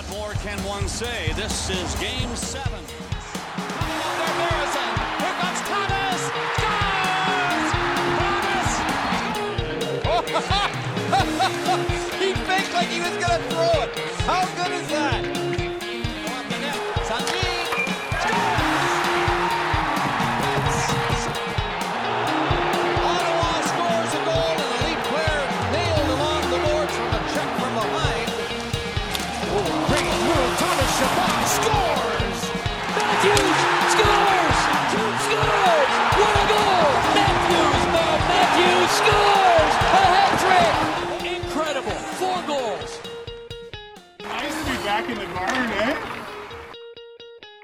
What more can one say? This is game seven. Here comes Thomas. Scores! he like he was gonna throw it. How good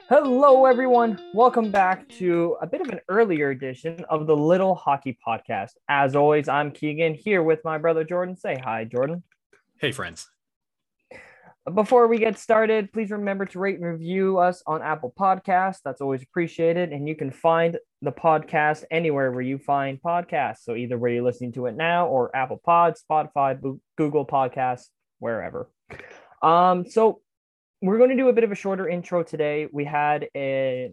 Hello, everyone. Welcome back to a bit of an earlier edition of the Little Hockey Podcast. As always, I'm Keegan here with my brother Jordan. Say hi, Jordan. Hey, friends. Before we get started, please remember to rate and review us on Apple Podcasts. That's always appreciated. And you can find the podcast anywhere where you find podcasts. So either where you're listening to it now or Apple Pod, Spotify, Google Podcasts, wherever. Um, so we're going to do a bit of a shorter intro today. We had a,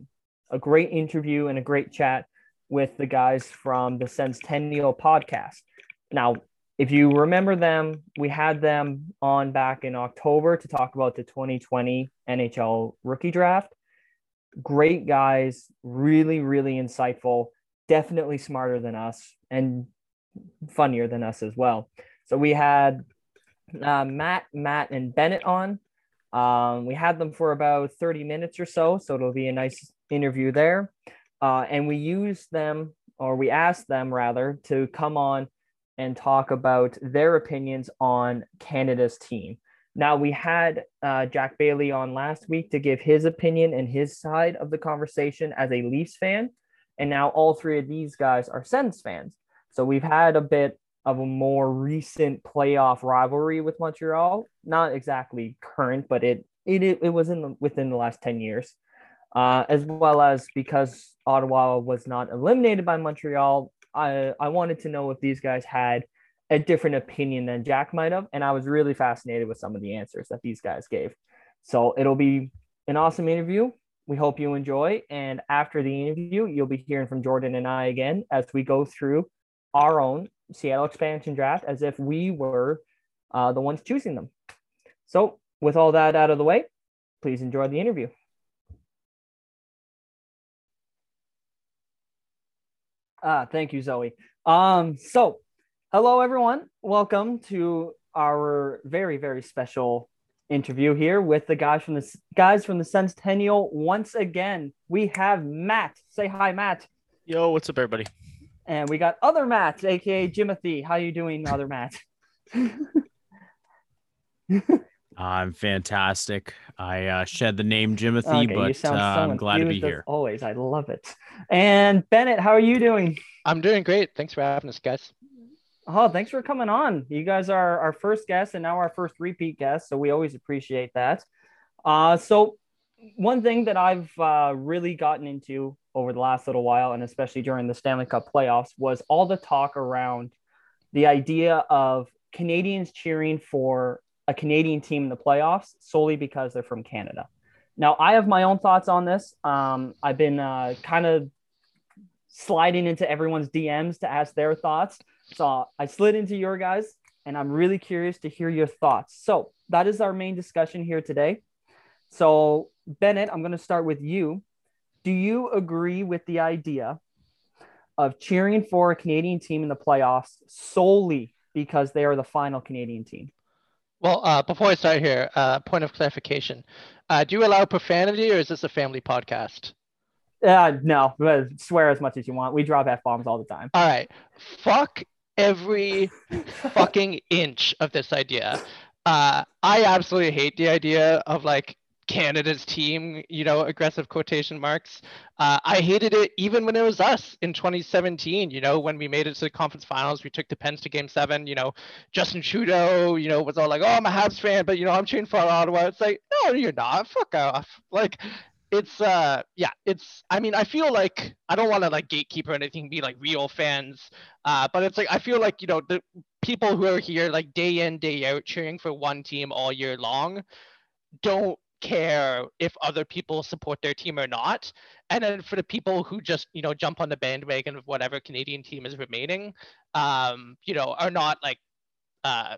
a great interview and a great chat with the guys from the Centennial podcast. Now, if you remember them, we had them on back in October to talk about the 2020 NHL rookie draft. Great guys, really, really insightful, definitely smarter than us and funnier than us as well. So we had uh, Matt, Matt, and Bennett on. Um, we had them for about 30 minutes or so, so it'll be a nice interview there. Uh, and we used them, or we asked them rather, to come on and talk about their opinions on Canada's team. Now, we had uh, Jack Bailey on last week to give his opinion and his side of the conversation as a Leafs fan. And now all three of these guys are Sens fans. So we've had a bit of a more recent playoff rivalry with Montreal. Not exactly current, but it it, it was in the, within the last 10 years. Uh, as well as because Ottawa was not eliminated by Montreal, I, I wanted to know if these guys had a different opinion than Jack might have. And I was really fascinated with some of the answers that these guys gave. So it'll be an awesome interview. We hope you enjoy. And after the interview, you'll be hearing from Jordan and I again as we go through our own Seattle expansion draft as if we were uh, the ones choosing them. So, with all that out of the way, please enjoy the interview. Ah, thank you, Zoe. Um, so, hello everyone. Welcome to our very, very special interview here with the guys from the guys from the Centennial. Once again, we have Matt. Say hi, Matt. Yo, what's up, everybody? And we got other Matt, aka Jimothy. How you doing, other Matt? I'm fantastic. I uh, shed the name Jimothy, Okay, you but uh, I'm glad to be here. Always, I love it. And Bennett, how are you doing? I'm doing great. Thanks for having us, guys. Oh, thanks for coming on. You guys are our first guest and now our first repeat guest, so we always appreciate that. Uh, so one thing that I've uh, really gotten into over the last little while, and especially during the Stanley Cup playoffs, was all the talk around the idea of Canadians cheering for a Canadian team in the playoffs solely because they're from Canada. Now, I have my own thoughts on this. Um, I've been uh, kind of sliding into everyone's DMs to ask their thoughts. So I slid into your guys, and I'm really curious to hear your thoughts. So that is our main discussion here today. So, Bennett, I'm going to start with you. Do you agree with the idea of cheering for a Canadian team in the playoffs solely because they are the final Canadian team? Well, uh, before I start here, uh, point of clarification. Uh, do you allow profanity or is this a family podcast? Uh, no, but swear as much as you want. We drop F bombs all the time. All right. Fuck every fucking inch of this idea. Uh, I absolutely hate the idea of like Canada's team, you know, aggressive quotation marks. Uh, I hated it even when it was us in 2017, you know, when we made it to the conference finals, we took the Pens to game seven, you know, Justin Trudeau, you know, was all like, oh, I'm a Habs fan, but, you know, I'm cheering for Ottawa. It's like, no, you're not. Fuck off. Like, it's, uh, yeah, it's, I mean, I feel like, I don't want to like gatekeep or anything, be like real fans, uh, but it's like, I feel like, you know, the people who are here like day in, day out cheering for one team all year long, don't care if other people support their team or not. And then for the people who just, you know, jump on the bandwagon of whatever Canadian team is remaining, um, you know, are not like uh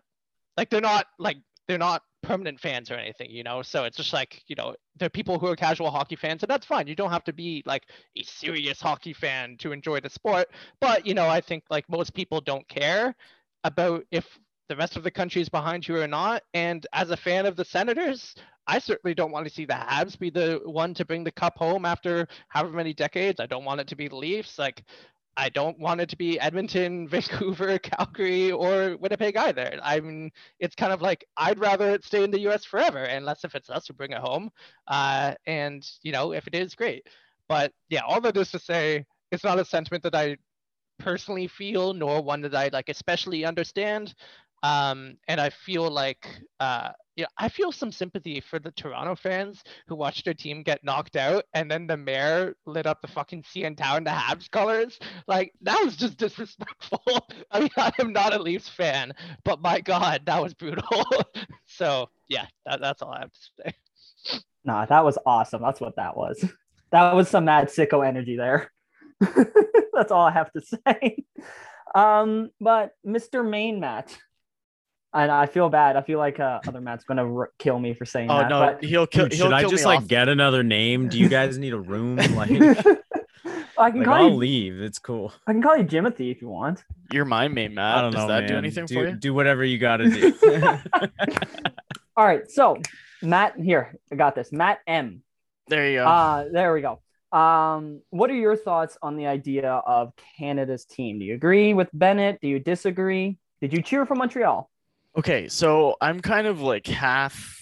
like they're not like they're not permanent fans or anything, you know. So it's just like, you know, there are people who are casual hockey fans, and that's fine. You don't have to be like a serious hockey fan to enjoy the sport. But you know, I think like most people don't care about if the rest of the country is behind you or not. And as a fan of the Senators, I certainly don't want to see the Habs be the one to bring the cup home after however many decades. I don't want it to be the Leafs. Like I don't want it to be Edmonton, Vancouver, Calgary, or Winnipeg either. I mean, it's kind of like I'd rather it stay in the U.S. forever, unless if it's us who bring it home. Uh, and you know, if it is, great. But yeah, all that is to say, it's not a sentiment that I personally feel, nor one that I like especially understand. Um, and I feel like uh, yeah, I feel some sympathy for the Toronto fans who watched their team get knocked out, and then the mayor lit up the fucking CN Tower the Habs colors. Like that was just disrespectful. I mean, I am not a Leafs fan, but my God, that was brutal. so yeah, that, that's all I have to say. Nah, that was awesome. That's what that was. That was some mad sicko energy there. That's all I have to say. Um, but Mr. Main Matt, and I feel bad. I feel like uh, other Matt's gonna r- kill me for saying Oh that. no, but he'll kill. Dude, he'll should I just me like off. get another name? Do you guys need a room? Like, I can like call I'll you. leave. It's cool. I can call you Jimothy if you want. You're my main Matt. I don't Does know. that do man. anything do, for you? Do whatever you got to do. All right, so Matt, here I got this. Matt M. There you go. Uh, there we go. Um, what are your thoughts on the idea of Canada's team? Do you agree with Bennett? Do you disagree? Did you cheer for Montreal? Okay, so I'm kind of like half,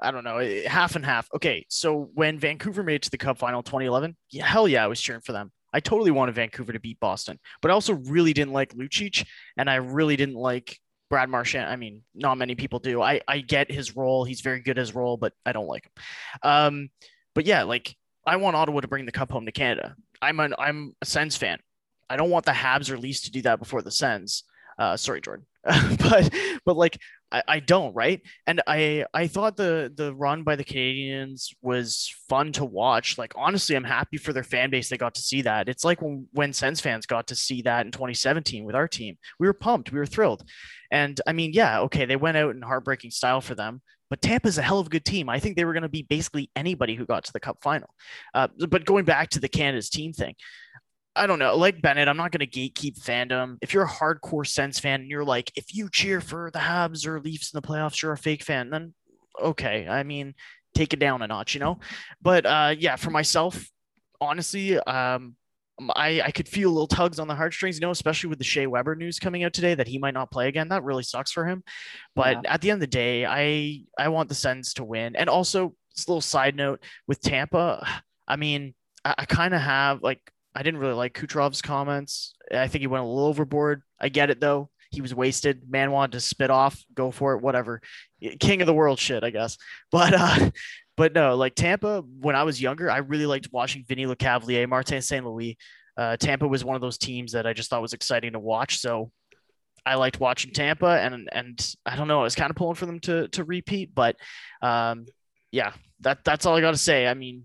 I don't know, eh, half and half. Okay, so when Vancouver made it to the Cup final 2011, yeah, hell yeah, I was cheering for them. I totally wanted Vancouver to beat Boston, but I also really didn't like Lucic, and I really didn't like Brad Marchand. I mean, not many people do. I I get his role; he's very good at his role, but I don't like him. Um, but yeah, like I want Ottawa to bring the cup home to Canada. I'm an I'm a Sens fan. I don't want the Habs or Leafs to do that before the Sens. Uh, sorry, Jordan. but but like I, I don't right and i i thought the the run by the canadians was fun to watch like honestly i'm happy for their fan base they got to see that it's like when when sens fans got to see that in 2017 with our team we were pumped we were thrilled and i mean yeah okay they went out in heartbreaking style for them but Tampa's a hell of a good team. I think they were going to be basically anybody who got to the Cup final. Uh, but going back to the Canada's team thing, I don't know. Like Bennett, I'm not going to gatekeep fandom. If you're a hardcore Sens fan and you're like, if you cheer for the Habs or Leafs in the playoffs, you're a fake fan, then okay. I mean, take it down a notch, you know? But uh, yeah, for myself, honestly, um, I, I could feel little tugs on the heartstrings, you know, especially with the Shea Weber news coming out today that he might not play again. That really sucks for him. But Yeah. at the end of the day, I I want the Sens to win. And also, just a little side note with Tampa, I mean, I, I kind of have like I didn't really like Kucherov's comments. I think he went a little overboard. I get it though. He was wasted. Man wanted to spit off. Go for it. Whatever. King of the world shit, I guess. But uh, but no, like Tampa. When I was younger, I really liked watching Vinny Lecavalier, Martin St. Louis. Uh, Tampa was one of those teams that I just thought was exciting to watch. So I liked watching Tampa, and and I don't know, I was kind of pulling for them to to repeat. But um, yeah, that that's all I got to say. I mean,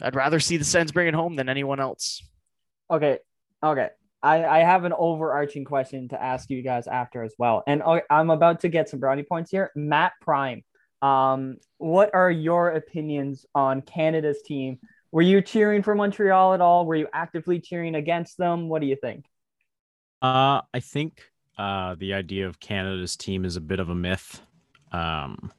I'd rather see the Sens bring it home than anyone else. Okay, okay. I, I have an overarching question to ask you guys after as well. And okay, I'm about to get some brownie points here. Matt Prime, um, what are your opinions on Canada's team? Were you cheering for Montreal at all? Were you actively cheering against them? What do you think? Uh, I think uh, the idea of Canada's team is a bit of a myth. Um,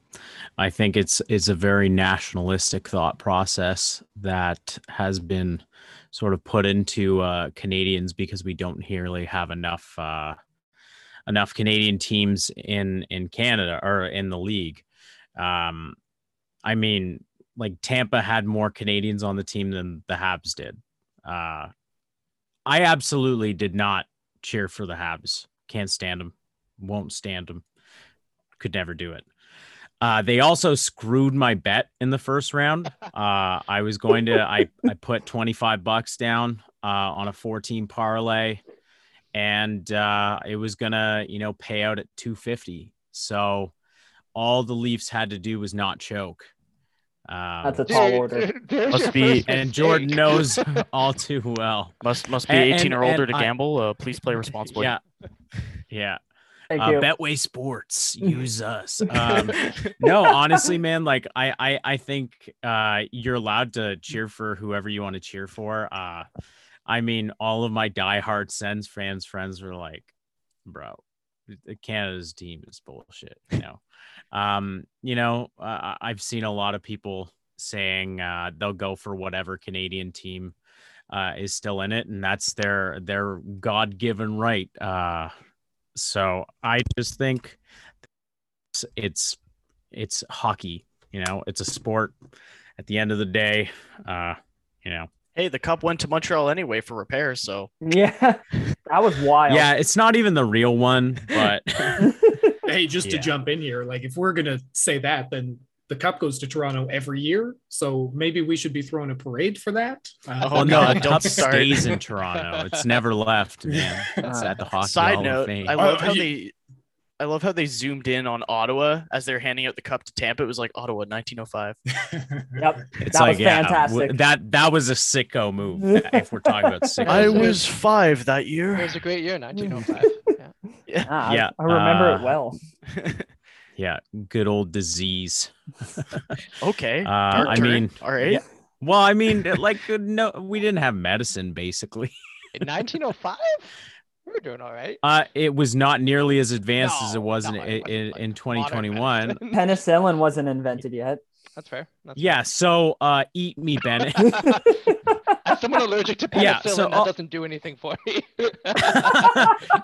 I think it's it's a very nationalistic thought process that has been sort of put into uh, Canadians because we don't really have enough uh, enough Canadian teams in in Canada or in the league. Um, I mean, like Tampa had more Canadians on the team than the Habs did. Uh, I absolutely did not cheer for the Habs. Can't stand them. Won't stand them. Could never do it. Uh, they also screwed my bet in the first round. Uh, I was going to, I, I put 25 bucks down uh, on a 14 parlay and uh, it was going to, you know, pay out at 250. So all the Leafs had to do was not choke. Um, That's a tall Dude, order. there's Must be- and Jordan mistake. knows all too well. Must must be And- 18 or older and to I- gamble. Uh, please play responsibly. Yeah, yeah. Uh. Betway Sports, use us. Um, no, honestly, man, like I, I, I think uh, you're allowed to cheer for whoever you want to cheer for. Uh, I mean, all of my diehard Sens fans friends were like, "Bro, Canada's team is bullshit." You know, um, you know, uh, I've seen a lot of people saying uh, they'll go for whatever Canadian team uh, is still in it, and that's their their God given right. Uh, so I just think it's, it's it's hockey. You know, it's a sport. At the end of the day, uh, you know, Hey, the cup went to Montreal anyway for repairs, so Yeah, that was wild. yeah, it's not even the real one, but Hey, just to jump in here, like if we're gonna say that, then the cup goes to Toronto every year. So maybe we should be throwing a parade for that. Uh, Oh, no, God, the cup start. stays in Toronto. It's never left, man. It's at the hockey Side Hall of note, Fame. I love how you- they I love how they zoomed in on Ottawa as they're handing out the cup to Tampa. It was like Ottawa 1905. Yep. It's that like was yeah, fantastic. w- that that was a sicko move. if we're talking about sicko, I moves. was five that year. It was a great year, 1905. yeah. Ah, I- Yeah, I, remember uh, it well. Yeah, good old disease. Okay. Uh, dark I turn. mean, all right. yeah. Well, I mean, like no, we didn't have medicine basically. In 1905, we were doing all right. Uh, it was not nearly as advanced as it was in no, in, it wasn't in, like in 2021. Penicillin wasn't invented yet. That's fair. That's Yeah, so uh, eat me, Bennett. As someone allergic to penicillin, Yeah, so that all- doesn't do anything for me.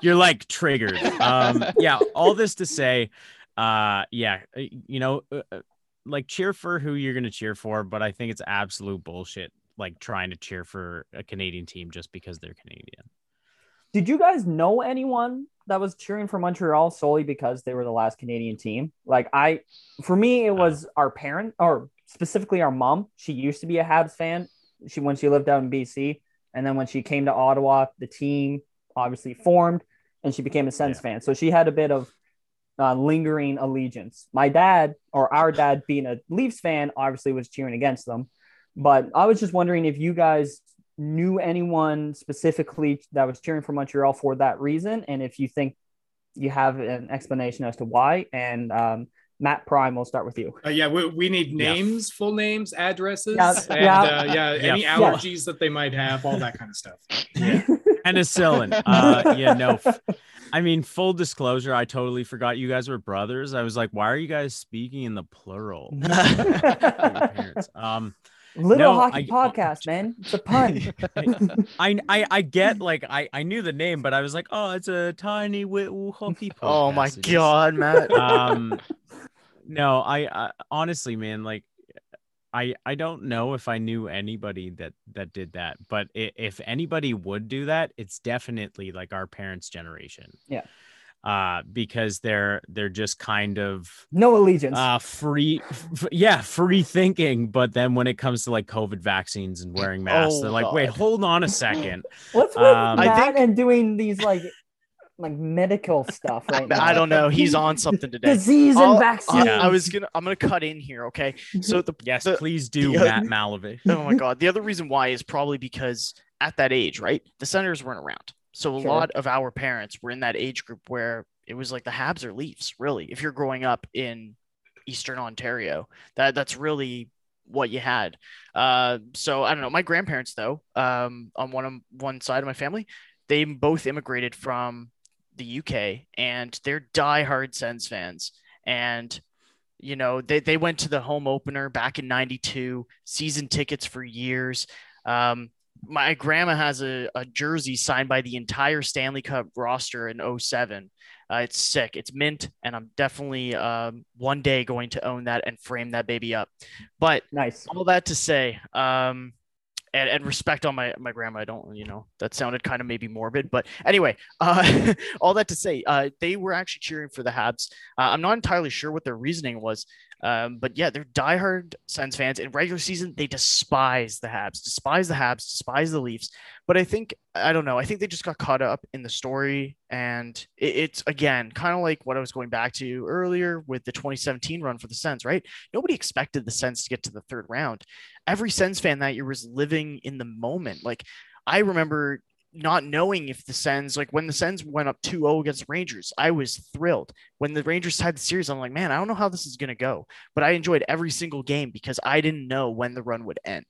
You're like triggered. Um, yeah, all this to say, uh, yeah, uh, you know, uh, uh, like cheer for who you're gonna cheer for, but I think it's absolute bullshit. Like trying to cheer for a Canadian team just because they're Canadian. Did you guys know anyone that was cheering for Montreal solely because they were the last Canadian team? Like I, for me, it was our parent or specifically our mom. She used to be a Habs fan. She when she lived out in BC, and then when she came to Ottawa, the team obviously formed, and she became a Sens Yeah. fan. So she had a bit of uh, lingering allegiance. My dad or our dad, being a Leafs fan, obviously was cheering against them. But I was just wondering if you guys knew anyone specifically that was cheering for Montreal for that reason, and if you think you have an explanation as to why. And um, Matt Prime, we'll start with you. Uh, yeah, we, we need Yeah. names, full names, addresses, Yeah, and yeah. Uh, yeah, any Yeah. allergies that they might have, all that kind of stuff. Penicillin. Uh, yeah, no. F- I mean, full disclosure, I totally forgot you guys were brothers. I was like, why are you guys speaking in the plural? Um, Little No, hockey I- podcast, man. It's a pun. I, I I get like I I knew the name, but I was like, oh, it's a tiny little hockey. podcast. Oh my podcast. It is- god, Matt. Um, no, I, I honestly, man, like, I I don't know if I knew anybody that that did that, but i- if anybody would do that, it's definitely like our parents' generation. Yeah. Uh, because they're they're just kind of No allegiance. uh free f- yeah free thinking but then when it comes to like covid vaccines and wearing masks Oh, they're like wait hold on a second What's with um, I Matt think- and doing these like like medical stuff right now? I don't know. He's on something today. Disease I'll- and I- vaccines. I, was gonna. I'm gonna cut in here. Okay. So the yes the- please do the- matt malavich oh my god. The other reason why is probably because at that age, right, the Senators weren't around. So a Sure. lot of our parents were in that age group where it was like the Habs or Leafs. Really, if you're growing up in Eastern Ontario, that that's really what you had. Uh, so I don't know. My grandparents, though, um, on one of one side of my family, they both immigrated from the UK, and they're diehard Sens fans. And you know, they they went to the home opener back in '92, season tickets for years. Um, my grandma has a, a jersey signed by the entire Stanley Cup roster in 07. Uh, it's sick. It's mint, and I'm definitely um, one day going to own that and frame that baby up. But nice. all that to say, um, and, and respect on my my grandma. I don't, you know, that sounded kind of maybe morbid, but anyway, uh, all that to say, uh, they were actually cheering for the Habs. Uh, I'm not entirely sure what their reasoning was, um, but yeah, they're diehard Sens fans. In regular season, they despise the Habs, despise the Habs, despise the Leafs. But I think I don't know. I think they just got caught up in the story, and it, it's again kind of like what I was going back to earlier with the 2017 run for the Sens. Right? Nobody expected the Sens to get to the third round. Every Sens fan that year was living in the moment. Like I remember not knowing if the Sens, like when the Sens went up 2 0 against Rangers, I was thrilled. When the Rangers tied the series, I'm like, man, I don't know how this is going to go. But I enjoyed every single game because I didn't know when the run would end.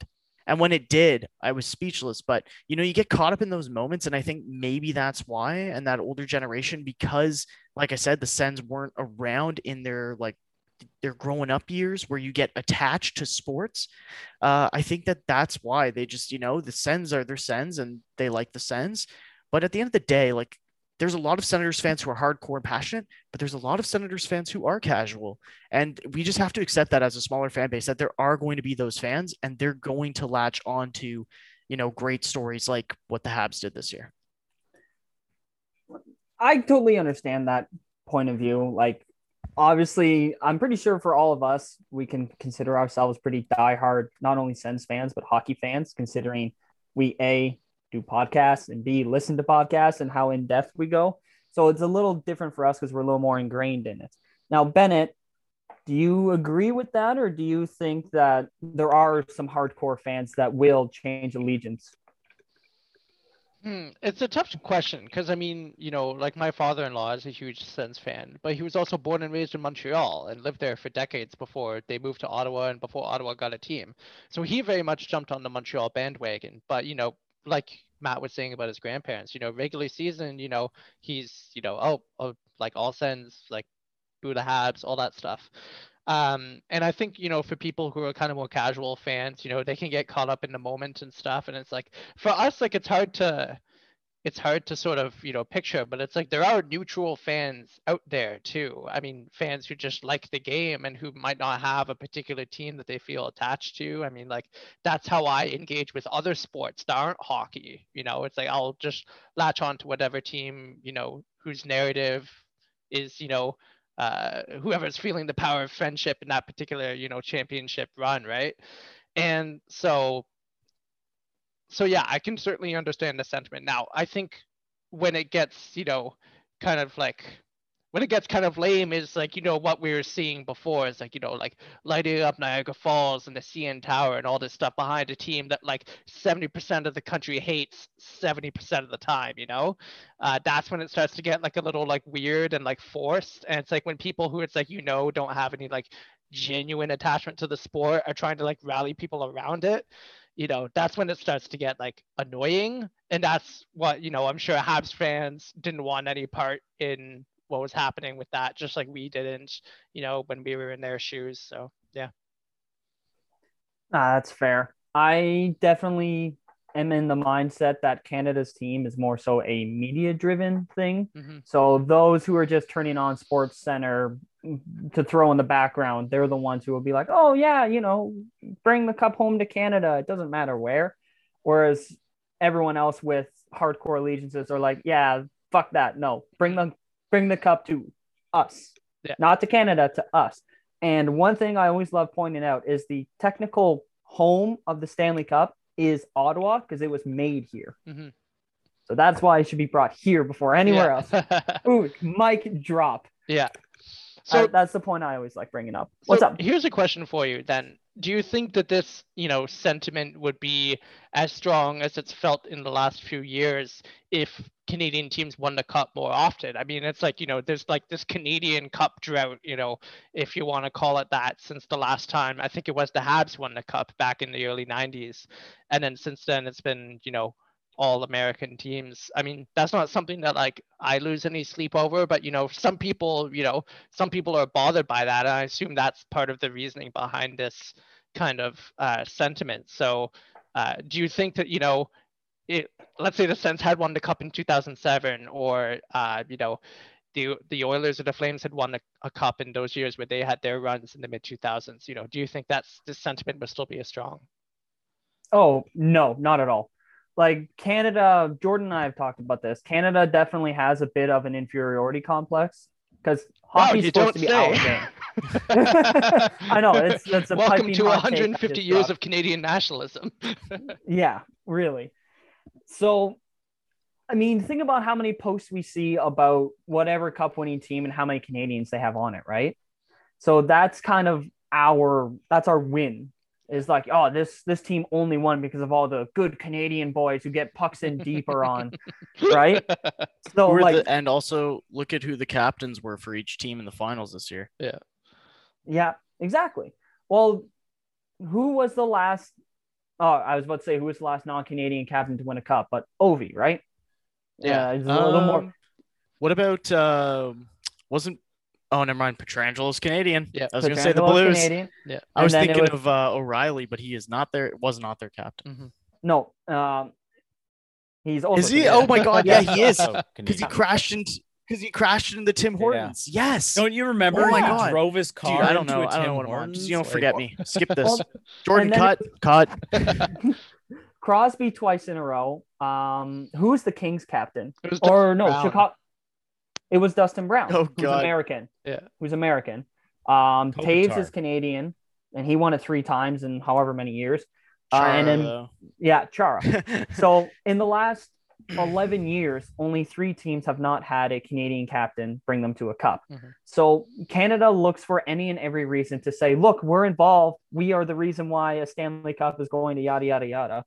And when it did, I was speechless. But, you know, you get caught up in those moments. And I think maybe that's why. And that older generation, because, like I said, the Sens weren't around in their like their growing up years where you get attached to sports. Uh, I think that that's why they just, you know, the Sens are their Sens and they like the Sens. But at the end of the day, like there's a lot of Senators fans who are hardcore and passionate, but there's a lot of Senators fans who are casual. And we just have to accept that as a smaller fan base that there are going to be those fans and they're going to latch on to, you know, great stories like what the Habs did this year. I totally understand that point of view. Like obviously, I'm pretty sure for all of us, we can consider ourselves pretty diehard, not only Sens fans, but hockey fans, considering we A, do podcasts and B, listen to podcasts and how in depth we go. So it's a little different for us because we're a little more ingrained in it. Now, Bennett, do you agree with that, or do you think that there are some hardcore fans that will change allegiance? Hmm, it's a tough question because I mean, you know, like my father-in-law is a huge Sens fan, but he was also born and raised in Montreal and lived there for decades before they moved to Ottawa and before Ottawa got a team. So he very much jumped on the Montreal bandwagon. But you know, like Matt was saying about his grandparents, you know, regular season, you know, he's, you know, oh, oh like all Sens, like boo the Habs, all that stuff. Um, and I think, you know, for people who are kind of more casual fans, you know, they can get caught up in the moment and stuff. And it's like, for us, like, it's hard to, it's hard to sort of, you know, picture, but it's like there are neutral fans out there too. I mean, fans who just like the game and who might not have a particular team that they feel attached to. I mean, like, that's how I engage with other sports that aren't hockey. You know, it's like I'll just latch on to whatever team, you know, whose narrative is, you know, uh, whoever's feeling the power of friendship in that particular you know championship run right? And so so yeah i can certainly understand the sentiment. Now i think when it gets you know kind of like when it gets kind of lame is like you know what we were seeing before. Is like you know like lighting up Niagara Falls and the CN Tower and all this stuff behind a team that like 70% of the country hates 70% of the time you know? Uh, that's when it starts to get like a little like weird and like forced. And it's like when people who it's like you know don't have any like genuine attachment to the sport are trying to like rally people around it you know that's when it starts to get like annoying. And that's what you know i'm sure habs fans didn't want any part in what was happening with that, just like we didn't, you know, when we were in their shoes. So yeah. Ah, that's fair. I definitely am in the mindset that Canada's team is more so a media driven thing. Mm-hmm. So those who are just turning on Sports Center to throw in the background, they're the ones who will be like, "Oh yeah, you know, bring the cup home to Canada. It doesn't matter where." Whereas everyone else with hardcore allegiances are like, "Yeah, fuck that. No, bring the bring the cup to us, yeah. not to Canada, to us. And one thing I always love pointing out is the technical home of the Stanley Cup is Ottawa because it was made here. Mm-hmm. So that's why it should be brought here before anywhere yeah. else. Ooh, mic drop. Yeah. So uh, that's the point I always like bringing up. What's so up? Here's a question for you then do you think that this you know sentiment would be as strong as it's felt in the last few years if canadian teams won the cup more often i mean it's like you know there's like this canadian cup drought you know if you want to call it that since the last time i think it was the habs won the cup back in the early 90s and then since then it's been you know all American teams. I mean, that's not something that like I lose any sleep over, but you know, some people, you know, some people are bothered by that. And I assume that's part of the reasoning behind this kind of uh, sentiment. So, uh, do you think that you know, it, let's say the Sens had won the cup in 2007, or uh, you know, the the Oilers or the Flames had won a, a cup in those years where they had their runs in the mid 2000s. You know, do you think that's this sentiment would still be as strong? Oh no, not at all like Canada, Jordan and I have talked about this. Canada definitely has a bit of an inferiority complex because hockey's supposed to be game. I know it's that's a welcome to 150 years of Canadian nationalism. yeah, really. So, I mean, think about how many posts we see about whatever cup winning team and how many Canadians they have on it, right? So that's kind of our that's our win. Is like, oh, this this team only won because of all the good Canadian boys who get pucks in deeper on, right? So Who like, the- and also look at who the captains were for each team in the finals this year. Yeah, yeah, exactly. Well, who was the last? Oh, I was about to say who was the last non-Canadian captain to win a cup, but Ovi, right? Yeah. it's a little more. Um, What about um wasn't oh never mind Pietrangelo's Canadian. Yeah. I was gonna say the Petrangelo was Blues. Canadian. Yeah. I was And then it thinking was- of uh, O'Reilly, but he is not there. It was not their captain. No, um, he's also. Is he? Canadian. Oh my God! Yeah, Yeah. he is. Oh, Because he crashed into because he crashed into Tim Hortons. Yes. Don't you remember? Oh my he God. drove his Dude, car. I don't into know. a I don't Tim know what I'm. Just you don't forget me. Skip this. Well, Jordan, and then- cut, cut. Crosby twice in a row. Um, who's the Kings captain? Or no, Chicago. It was Dustin Brown. Oh, who's God. American. Yeah. who's American. Um, Toews is Canadian, and he won it three times in however many years. Uh, and then Chara, yeah, Chara. So in the last 11 years, only three teams have not had a Canadian captain bring them to a cup. Mhm. So Canada looks for any and every reason to say, look, we're involved. We are the reason why a Stanley Cup is going to yada, yada, yada.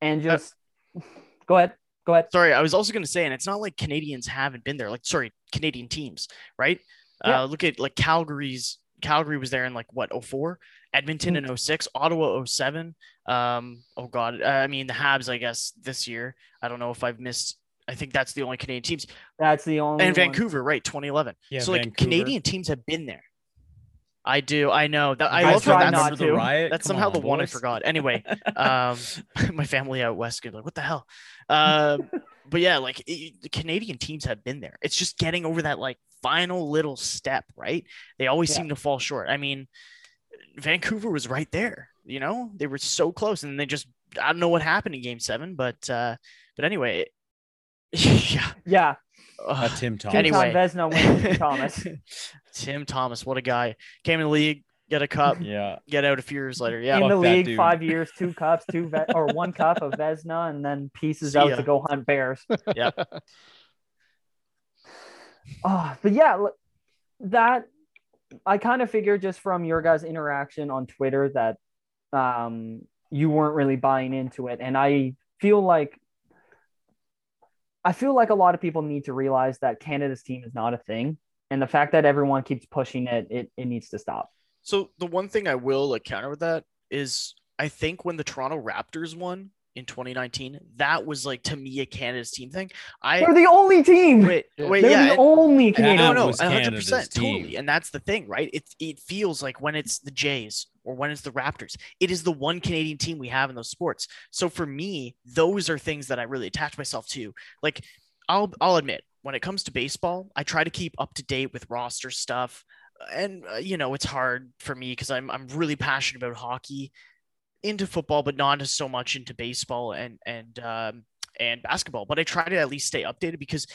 And just go ahead. Go ahead. sorry, I was also going to say, and it's not like Canadians haven't been there. Like, sorry, Canadian teams, right? Yeah. Uh, look at like Calgary's. Calgary was there in like what 04, Edmonton in 06, Ottawa 07. Um, oh god, uh, I mean the Habs, I guess this year. I don't know if I've missed. I think that's the only Canadian teams, That's the only and one. Vancouver, right? 2011. Yeah, so like Canadian teams have been there. I do. I know that. I I love try that. not That's, to. riot? that's Come somehow on, the one I forgot. Anyway, um, my family out west could be like, what the hell? Um, but yeah, like it, the Canadian teams have been there. It's just getting over that like final little step, right? They always Yeah. seem to fall short. I mean, Vancouver was right there. You know, they were so close, and they just I don't know what happened in Game Seven, but uh, but anyway, yeah. Yeah. Uh, Tim Thomas. Two-time Anyway. Vezina winner Tim Thomas. Tim Thomas, what a guy! Came in the league, get a cup, Yeah. get out a few years later. Yeah, in the fuck that league, dude. five years, two cups, two ve- or one cup of Vezina, and then pieces See out ya. to go hunt bears. yeah. Oh, but yeah, that I kind of figured just from your guys' interaction on Twitter that um, you weren't really buying into it, and I feel like I feel like a lot of people need to realize that Canada's team is not a thing, and the fact that everyone keeps pushing it, it, it needs to stop. So the one thing I will like counter with that is I think when the Toronto Raptors won in 2019, that was like to me a Canada's team thing. I They're the only team. wait, Yeah. wait, They're yeah, the and- only And Canadian. no, no, 100 Canada's percent, team. totally, and that's the thing, right? It it feels like when it's the Jays or when it's the Raptors, it is the one Canadian team we have in those sports. So for me, those are things that I really attach myself to. Like, I'll I'll admit, when it comes to baseball, I try to keep up to date with roster stuff, and uh, you know it's hard for me because I'm I'm really passionate about hockey, into football, but not as so much into baseball and and um, and basketball. But I try to at least stay updated because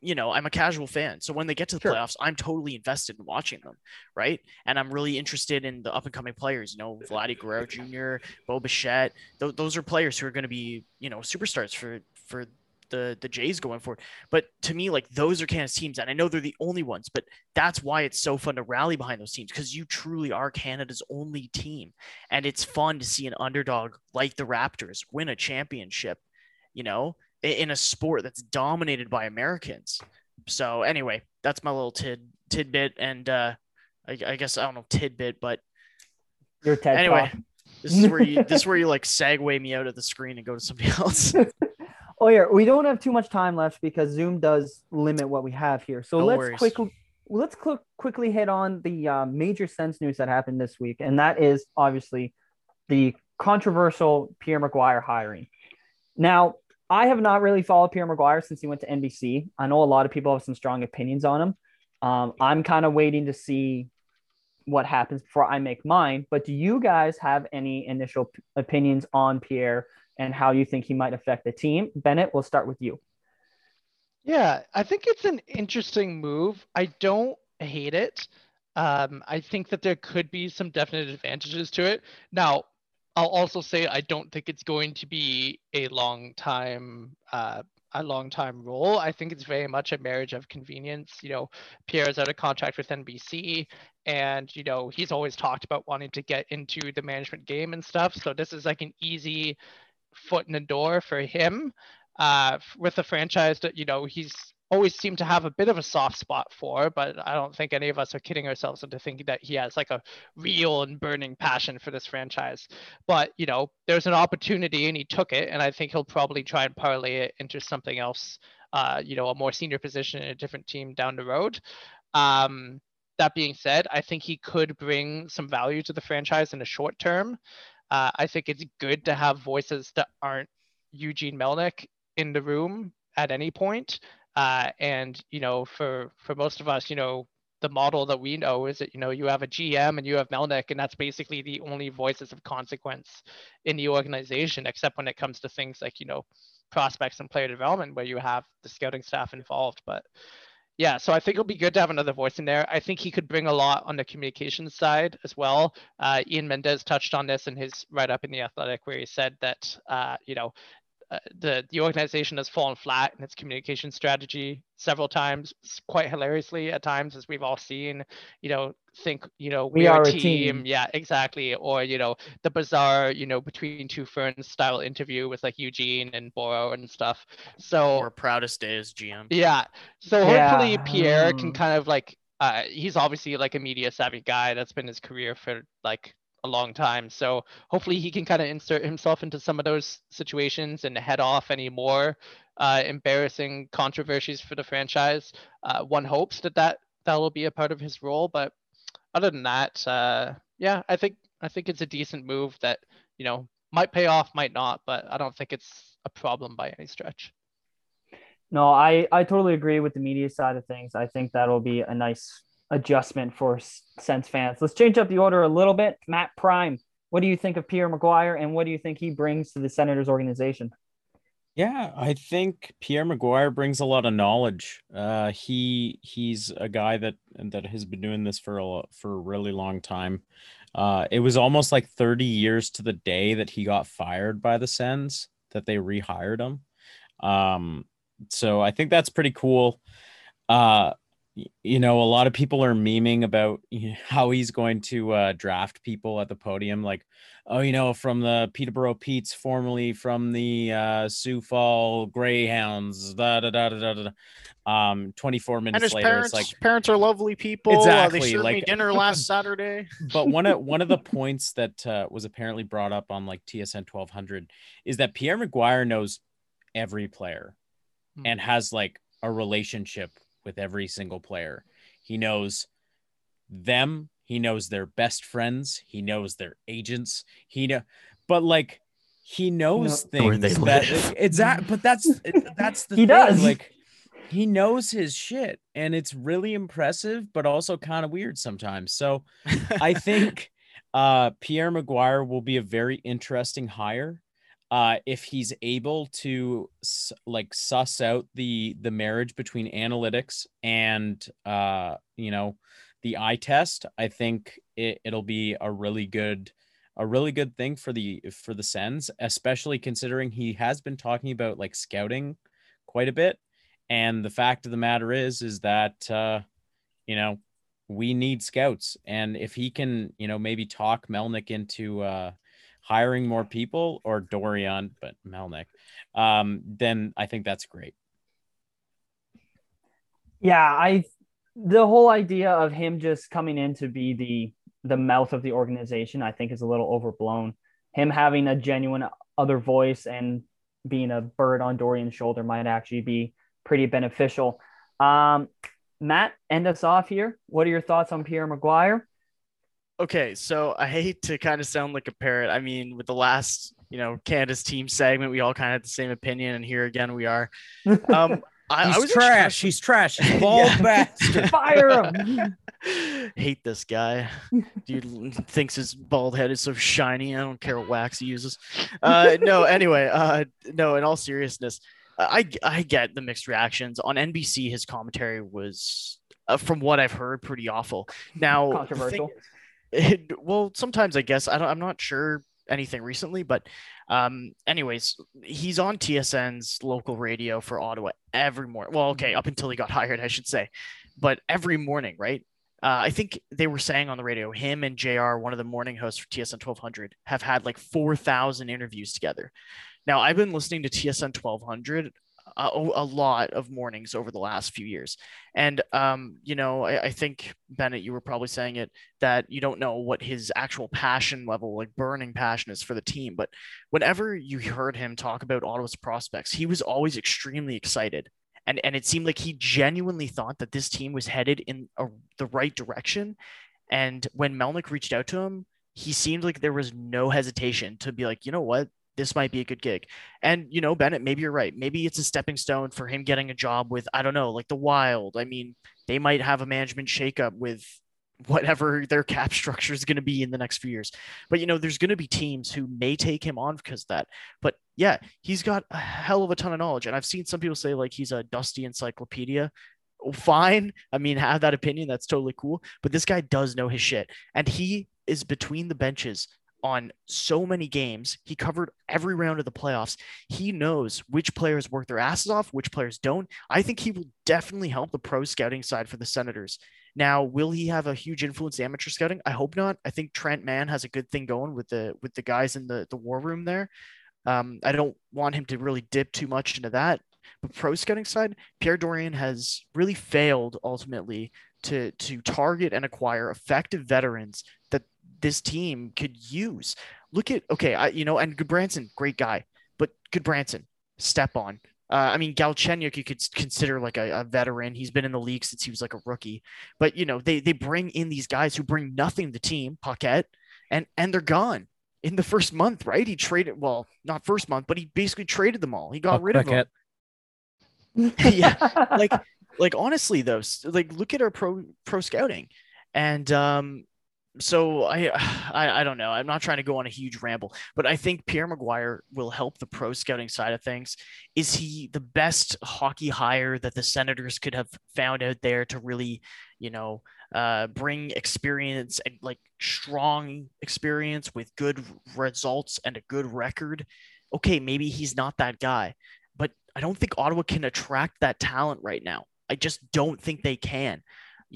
you know I'm a casual fan. So when they get to the Sure. playoffs, I'm totally invested in watching them, right? And I'm really interested in the up and coming players. You know, Vladdy Guerrero Jr., Bo Bichette. Th- those are players who are going to be you know superstars for for the the Jays going forward. But to me, like those are Canada's teams, and I know they're the only ones. But that's why it's so fun to rally behind those teams because you truly are Canada's only team, and it's fun to see an underdog like the Raptors win a championship. You know, in a sport that's dominated by Americans. So anyway, that's my little tid tidbit, and uh, I, I guess I don't know tidbit, but Your TED anyway, Talk. this is where you this is where you like segue me out of the screen and go to somebody else. Oh yeah, we don't have too much time left because Zoom does limit what we have here. So No let's worries. quickly let's cl- quickly hit on the uh, major sense news that happened this week, and that is obviously the controversial Pierre McGuire hiring. Now, I have not really followed Pierre McGuire since he went to NBC. I know a lot of people have some strong opinions on him. Um, I'm kind of waiting to see what happens before I make mine. But do you guys have any initial p- opinions on Pierre and how you think he might affect the team? Bennett, we'll start with you. Yeah, I think it's an interesting move. I don't hate it. Um, I think that there could be some definite advantages to it. Now, I'll also say I don't think it's going to be a long time uh, a long time role. I think it's very much a marriage of convenience. You know, Pierre's out of contract with NBC, and you know he's always talked about wanting to get into the management game and stuff. So this is like an easy foot in the door for him uh, with a franchise that you know he's always seemed to have a bit of a soft spot for, but I don't think any of us are kidding ourselves into thinking that he has like a real and burning passion for this franchise. But you know, there's an opportunity and he took it, and I think he'll probably try and parlay it into something else. Uh, you know, a more senior position in a different team down the road. Um, that being said, I think he could bring some value to the franchise in the short term. Uh, I think it's good to have voices that aren't Eugene Melnyk in the room at any point. Uh, and you know, for for most of us, you know, the model that we know is that you know you have a GM and you have Melnyk, and that's basically the only voices of consequence in the organization, except when it comes to things like you know prospects and player development, where you have the scouting staff involved. But yeah, so I think it'll be good to have another voice in there. I think he could bring a lot on the communications side as well. Uh, Ian Mendes touched on this in his write up in the Athletic, where he said that uh, you know uh, the the organization has fallen flat in its communication strategy several times, quite hilariously at times, as we've all seen. You know, think you know We we're are a a team. team. yeah, exactly. Or you know the bizarre you know between two ferns style interview with like Eugene and Boro and stuff. So Or proudest day as GM. yeah. So Yeah, hopefully Pierre can um, kind of like uh he's obviously like a media savvy guy. That's been his career for like a long time. So hopefully he can kind of insert himself into some of those situations and head off any more uh embarrassing controversies for the franchise. Uh one hopes that that that will be a part of his role, but other than that, uh yeah, I think I think it's a decent move that, you know, might pay off, might not, but I don't think it's a problem by any stretch. No, I I totally agree with the media side of things. I think that'll be a nice adjustment for S- Sens fans. Let's change up the order a little bit. Matt Prime, what do you think of Pierre McGuire, and what do you think he brings to the Senators organization? Yeah, I think Pierre McGuire brings a lot of knowledge. Uh, he he's a guy that that has been doing this for a for a really long time. Uh, it was almost like 30 years to the day that he got fired by the Sens that they rehired him. Um, so I think that's pretty cool. Uh, you know, a lot of people are memeing about how he's going to uh, draft people at the podium, like oh, you know, from the Peterborough Pete's, formerly from the uh, Sioux Fall Greyhounds, da da da da da da. Um, 24 minutes And his later, parents, it's like, parents are lovely people. Uh, Exactly, they served me dinner last Saturday. but one of one of the points that uh, was apparently brought up on like TSN 1200 is that Pierre McGuire knows every player Hmm. and has like a relationship with every single player. He knows them. He knows their best friends. He knows their agents. He know, but like he knows Where they things that live. exact. But that's that's the He thing. does. Like he knows his shit, and it's really impressive, but also kind of weird sometimes. So I think uh, Pierre McGuire will be a very interesting hire uh, if he's able to like suss out the the marriage between analytics and uh, you know the eye test. I think it, it'll be a really good a really good thing for the for the Sens, especially considering he has been talking about like scouting quite a bit. And the fact of the matter is, is that uh, you know we need scouts and if he can you know maybe talk Melnyk into uh hiring more people or Dorion but Melnyk um then i think that's great Yeah, I the whole idea of him just coming in to be the the mouth of the organization, I think is a little overblown. Him having a genuine other voice and being a bird on Dorion's shoulder might actually be pretty beneficial. Um, Matt, end us off here. What are your thoughts on Pierre McGuire? Okay, so I hate to kind of sound like a parrot. I mean, with the last, you know, Canada's team segment, we all kind of had the same opinion, and here again we are. Um, I, I he's was trash he's trash he's bald Yeah. bastard Fire him! hate this guy. Dude thinks his bald head is so shiny. I don't care what wax he uses. Uh, no, anyway, uh, no. In all seriousness, I I get the mixed reactions on NBC. His commentary was, uh, from what I've heard, pretty awful. Now, the thing Controversial. It, well, sometimes I guess I don't, I'm not sure anything recently, but um, anyways, he's on TSN's local radio for Ottawa every morning. Well, okay, up until he got hired, I should say, but every morning, right? Uh, I think they were saying on the radio, him and JR, one of the morning hosts for TSN 1200, have had like 4,000 interviews together. Now, I've been listening to TSN 1200 a, a lot of mornings over the last few years. And, um, you know, I, I, think, Bennett, you were probably saying it that you don't know what his actual passion level, like burning passion, is for the team. But whenever you heard him talk about Ottawa's prospects, he was always extremely excited. And, and it seemed like he genuinely thought that this team was headed in a, the right direction. And when Melnyk reached out to him, he seemed like there was no hesitation to be like, you know what, this might be a good gig. And, you know, Bennett, maybe you're right. Maybe it's a stepping stone for him getting a job with, I don't know, like the Wild. I mean, they might have a management shakeup with whatever their cap structure is going to be in the next few years. But, you know, there's going to be teams who may take him on because that. But yeah, he's got a hell of a ton of knowledge. And I've seen some people say like he's a dusty encyclopedia. Oh, fine. I mean, have that opinion. That's totally cool. But this guy does know his shit. And he is between the benches on so many games. He covered every round of the playoffs. He knows which players work their asses off, which players don't. I think he will definitely help the pro scouting side for the Senators. Now, will he have a huge influence in amateur scouting? I hope not. I think Trent Mann has a good thing going with the with the guys in the the war room there. Um, I don't want him to really dip too much into that. But pro scouting side, Pierre Dorion has really failed ultimately to to target and acquire effective veterans this team could use. Look at okay, I you know, and Gudbranson, great guy, but Gudbranson, step on. Uh, I mean, Galchenyuk, you could consider like a, a, veteran. He's been in the league since he was like a rookie. But you know, they they bring in these guys who bring nothing to the team, Paquette, and and they're gone in the first month, right? He traded well, not first month, but he basically traded them all. He got rid of them. yeah, like like honestly though, like look at our pro pro scouting, and um, so I, I I don't know. I'm not trying to go on a huge ramble, but I think Pierre McGuire will help the pro scouting side of things. Is he the best hockey hire that the Senators could have found out there to really, you know, uh, bring experience and like strong experience with good results and a good record? Okay, maybe he's not that guy, but I don't think Ottawa can attract that talent right now. I just don't think they can.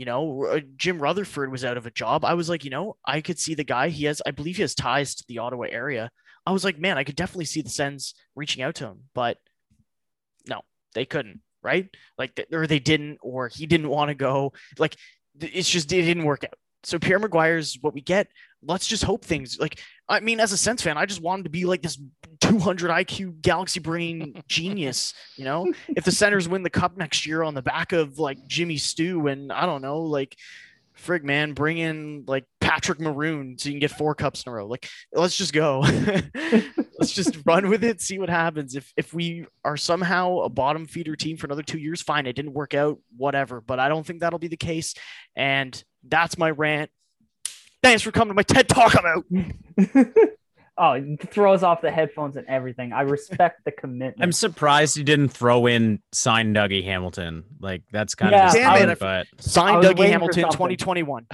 You know, uh, Jim Rutherford was out of a job. I was like, you know, I could see the guy. He has, I believe, he has ties to the Ottawa area. I was like, man, I could definitely see the Sens reaching out to him, but no, they couldn't. Right? Like, or they didn't, or he didn't want to go. Like, it's just it didn't work out. So Pierre McGuire is what we get. Let's just hope things like I mean, as a Sens fan, I just wanted to be like this 200 IQ galaxy brain genius. You know, if the Senators win the cup next year on the back of like Jimmy Stu and I don't know, like frig man, bring in like Patrick Maroon so you can get four cups in a row. Like, let's just go. let's just run with it, see what happens. If if we are somehow a bottom feeder team for another two years, fine. It didn't work out, whatever. But I don't think that'll be the case. And that's my rant. Thanks for coming to my TED Talk. I'm out. Oh, it throws off the headphones and everything. I respect the commitment. I'm surprised he didn't throw in sign Dougie Hamilton. Like that's kind Yeah, of Damn disappointing, it, but Sign Dougie Hamilton 2021.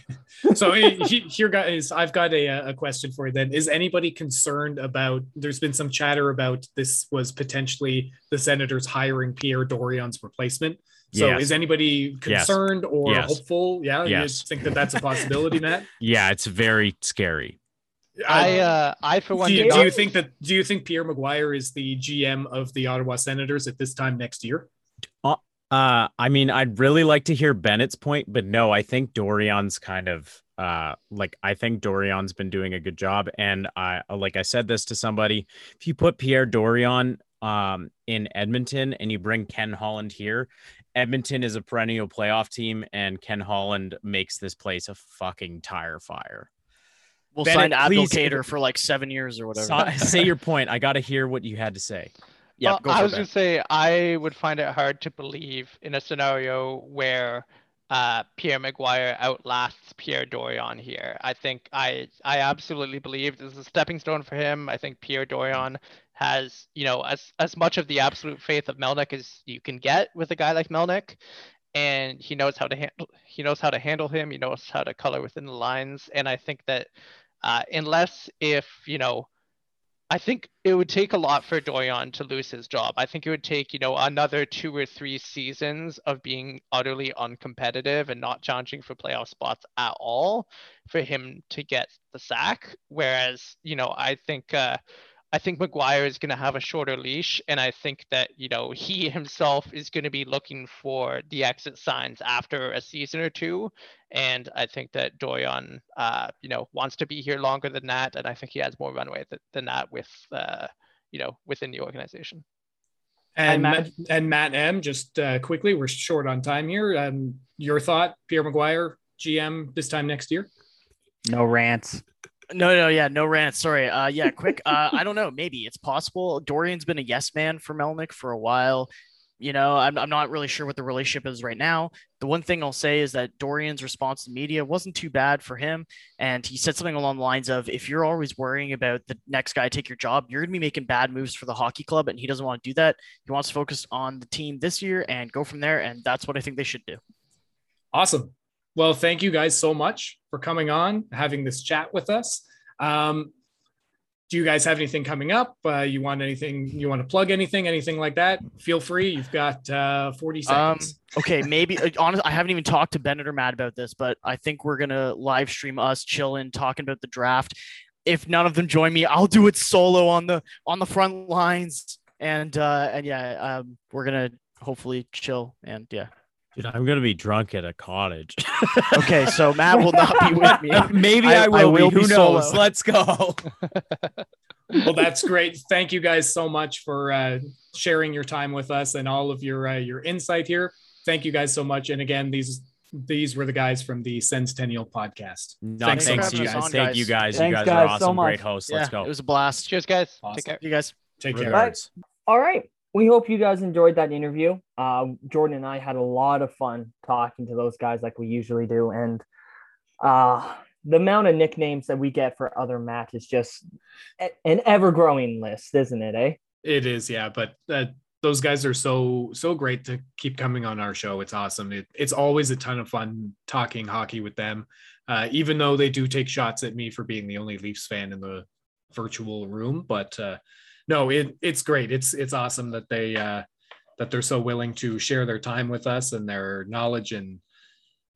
so he- here guys i've got a, a question for you then is anybody concerned about there's been some chatter about this was potentially the senators hiring pierre dorion's replacement so Yes. is anybody Yes. concerned or Yes. hopeful yeah Yes. you think that that's a possibility matt yeah, it's very scary. I uh, I for one do, did you, do not- you think that do you think pierre mcguire is the gm of the ottawa senators at this time next year Uh, I mean, I'd really like to hear Bennett's point, but no, I think Dorion's kind of uh like I think Dorion's been doing a good job, and I like I said this to somebody. If you put Pierre Dorion um in Edmonton and you bring Ken Holland here, Edmonton is a perennial playoff team, and Ken Holland makes this place a fucking tire fire. We'll Bennett, sign Abdul for like seven years or whatever. Say your point. I got to hear what you had to say. yeah, Well, go I was it, going to say I would find it hard to believe in a scenario where uh, Pierre McGuire outlasts Pierre Dorion here. I think I I absolutely believe this is a stepping stone for him. I think Pierre Dorion has you know as as much of the absolute faith of Melnyk as you can get with a guy like Melnyk. And he knows how to handle. He knows how to handle him. He knows how to color within the lines. And I think that uh, unless if you know I think it would take a lot for Dorion to lose his job. I think it would take, you know, another two or three seasons of being utterly uncompetitive and not challenging for playoff spots at all for him to get the sack. Whereas, you know, I think uh, I think McGuire is going to have a shorter leash, and I think that you know he himself is going to be looking for the exit signs after a season or two, and I think that Dorion, uh, you know, wants to be here longer than that, and I think he has more runway th- than that with, uh, you know, within the organization. And Matt, and Matt M, just uh, quickly, we're short on time here. Um, your thought, Pierre McGuire, GM this time next year? No rants. No, no, yeah, no rant. Sorry. Uh, yeah, quick. Uh, I don't know. Maybe it's possible. Dorion's been a yes man for Melnyk for a while. You know, I'm, I'm not really sure what the relationship is right now. The one thing I'll say is that Dorion's response to media wasn't too bad for him. And he said something along the lines of if you're always worrying about the next guy take your job, you're going to be making bad moves for the hockey club. And he doesn't want to do that. He wants to focus on the team this year and go from there. And that's what I think they should do. Awesome. Well, thank you guys so much for coming on, having this chat with us. Um, do you guys have anything coming up? Uh, you want anything? You want to plug anything? Anything like that? Feel free. You've got uh, 40 seconds. Um, okay, maybe. Uh, honestly, I haven't even talked to Bennett or Matt about this, but I think we're gonna live stream us chilling, talking about the draft. If none of them join me, I'll do it solo on the on the front lines, and uh, and yeah, um, we're gonna hopefully chill and yeah. Dude, I'm gonna be drunk at a cottage. okay, so Matt will not be with me. Maybe I, I will. I will be. Who knows? Solo. Let's go. well, that's great. Thank you guys so much for uh, sharing your time with us and all of your uh, your insight here. Thank you guys so much. And again, these these were the guys from the Centennial podcast. No, thanks, thanks to you guys. On, Thank you guys. Thanks, you guys, guys, are awesome. So Great hosts. Let's go. It was a blast. Cheers, guys. Awesome. Take care. You guys. Take care. All right we hope you guys enjoyed that interview. Uh, Jordan and I had a lot of fun talking to those guys like we usually do. And uh, the amount of nicknames that we get for other Matt is just an ever growing list, isn't it? Eh? It is, yeah. But uh, those guys are so, so great to keep coming on our show. It's awesome. It, it's always a ton of fun talking hockey with them, uh, even though they do take shots at me for being the only Leafs fan in the virtual room. But, uh, no, it it's great. It's it's awesome that they uh, that they're so willing to share their time with us and their knowledge and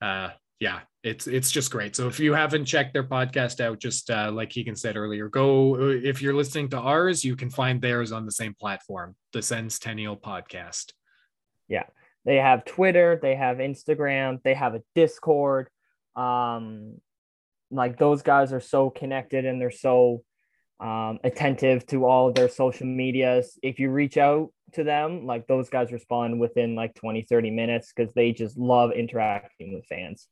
uh, yeah, it's it's just great. So if you haven't checked their podcast out, just uh, like Keegan said earlier, go if you're listening to ours, you can find theirs on the same platform, the Centennial Podcast. Yeah, they have Twitter, they have Instagram, they have a Discord. Um, like those guys are so connected and they're so um, attentive to all their social medias. If you reach out to them, like those guys respond within like 20, 30 minutes because they just love interacting with fans.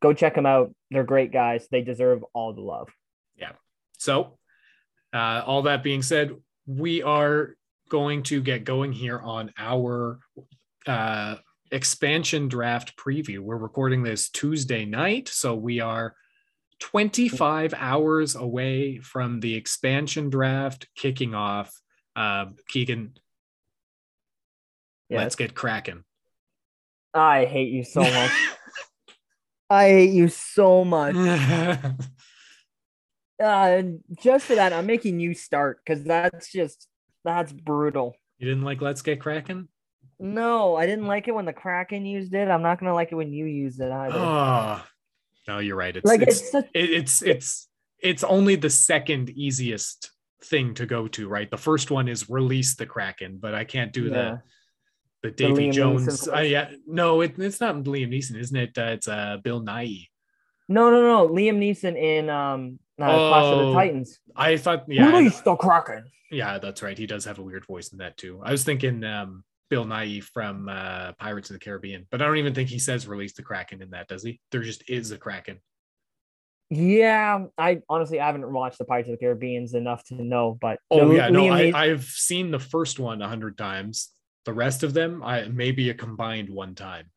Go check them out. They're great guys. They deserve all the love. Yeah. So, uh, all that being said, we are going to get going here on our uh, expansion draft preview. We're recording this Tuesday night. So, we are 25 hours away from the expansion draft kicking off. Uh, Keegan, let's get cracking. I hate you so much. I hate you so much. uh, just for that, I'm making you start because that's just that's brutal. You didn't like Let's Get Cracking? No, I didn't like it when the Kraken used it. I'm not gonna like it when you used it either. Oh, no, you're right. It's like it's it's, such... it's it's it's only the second easiest thing to go to, right? The first one is release the Kraken, but I can't do yeah. the the Davy the Jones. Uh, yeah, no, it, it's not Liam Neeson, isn't it? Uh, it's uh Bill Nye. No, no, no. Liam Neeson in um uh, oh, Clash of the oh, Titans. I thought yeah. Release the Kraken. Yeah, that's right. He does have a weird voice in that too. I was thinking um Bill Nighy from uh, Pirates of the Caribbean, but I don't even think he says release the Kraken in that, does he? There just is a Kraken. Yeah, I honestly I haven't watched the Pirates of the Caribbeans enough to know, but oh yeah, no, I, I've seen the first one a hundred times. The rest of them, I maybe a combined one time.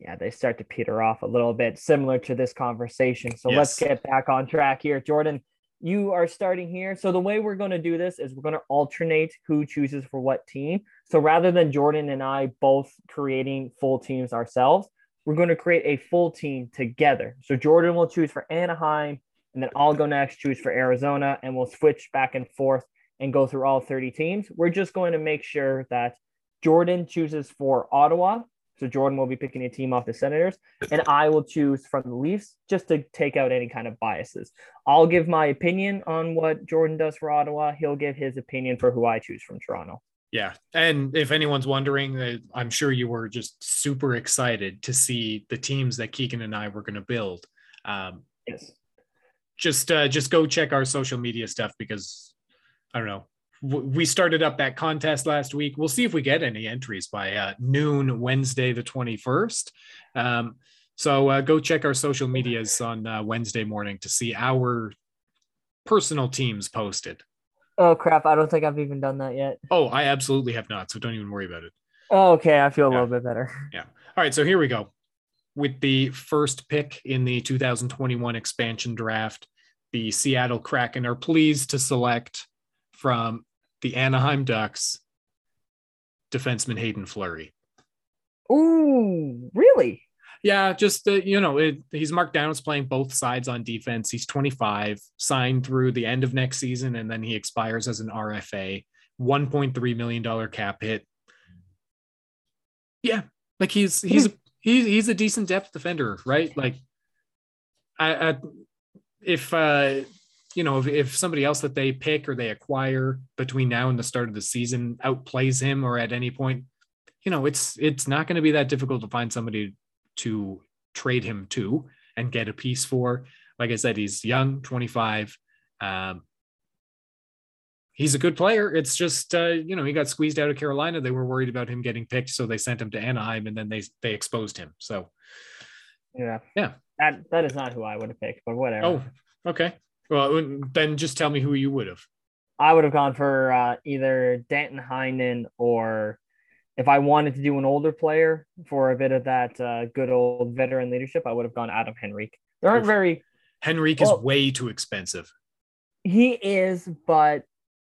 Yeah, they start to peter off a little bit, similar to this conversation. So yes. let's get back on track here, Jordan you are starting here. So the way we're going to do this is we're going to alternate who chooses for what team. So rather than Jordan and I both creating full teams ourselves, we're going to create a full team together. So Jordan will choose for Anaheim and then I'll go next, choose for Arizona, and we'll switch back and forth and go through all 30 teams. We're just going to make sure that Jordan chooses for Ottawa. So Jordan will be picking a team off the Senators, and I will choose from the Leafs just to take out any kind of biases. I'll give my opinion on what Jordan does for Ottawa. He'll give his opinion for who I choose from Toronto. Yeah. And if anyone's wondering, I'm sure you were just super excited to see the teams that Keegan and I were going to build. Um, Yes. just uh, just go check our social media stuff because I don't know. We started up that contest last week. We'll see if we get any entries by uh, noon Wednesday the 21st. Um, so uh, go check our social medias on uh, Wednesday morning to see our personal teams posted. Oh crap! I don't think I've even done that yet. Oh, I absolutely have not. So don't even worry about it. Oh, okay, I feel a Yeah. little bit better. Yeah. All right, so here we go. With the first pick in the 2021 expansion draft, the Seattle Kraken are pleased to select from the Anaheim Ducks defenseman Haydn Fleury. Ooh, really? Yeah, just uh, you know, it, he's marked down as playing both sides on defense. He's 25, signed through the end of next season, and then he expires as an RFA. 1.3 million dollar cap hit. Yeah, like he's he's he's he's a decent depth defender, right? Like, I, I if uh you know if, if somebody else that they pick or they acquire between now and the start of the season outplays him or at any point, you know, it's it's not going to be that difficult to find somebody to trade him to and get a piece for. Like I said, he's young, 25. Um, he's a good player. It's just uh, you know he got squeezed out of Carolina. They were worried about him getting picked, so they sent him to Anaheim, and then they they exposed him. So Yeah. Yeah. That that is not who I would have picked, but whatever. oh, okay. Well, then just tell me who you would have. I would have gone for uh, either Danton Heinen or if I wanted to do an older player for a bit of that uh, good old veteran leadership, I would have gone Adam Henrique. There aren't Oof. very Henrique is way too expensive. he is, but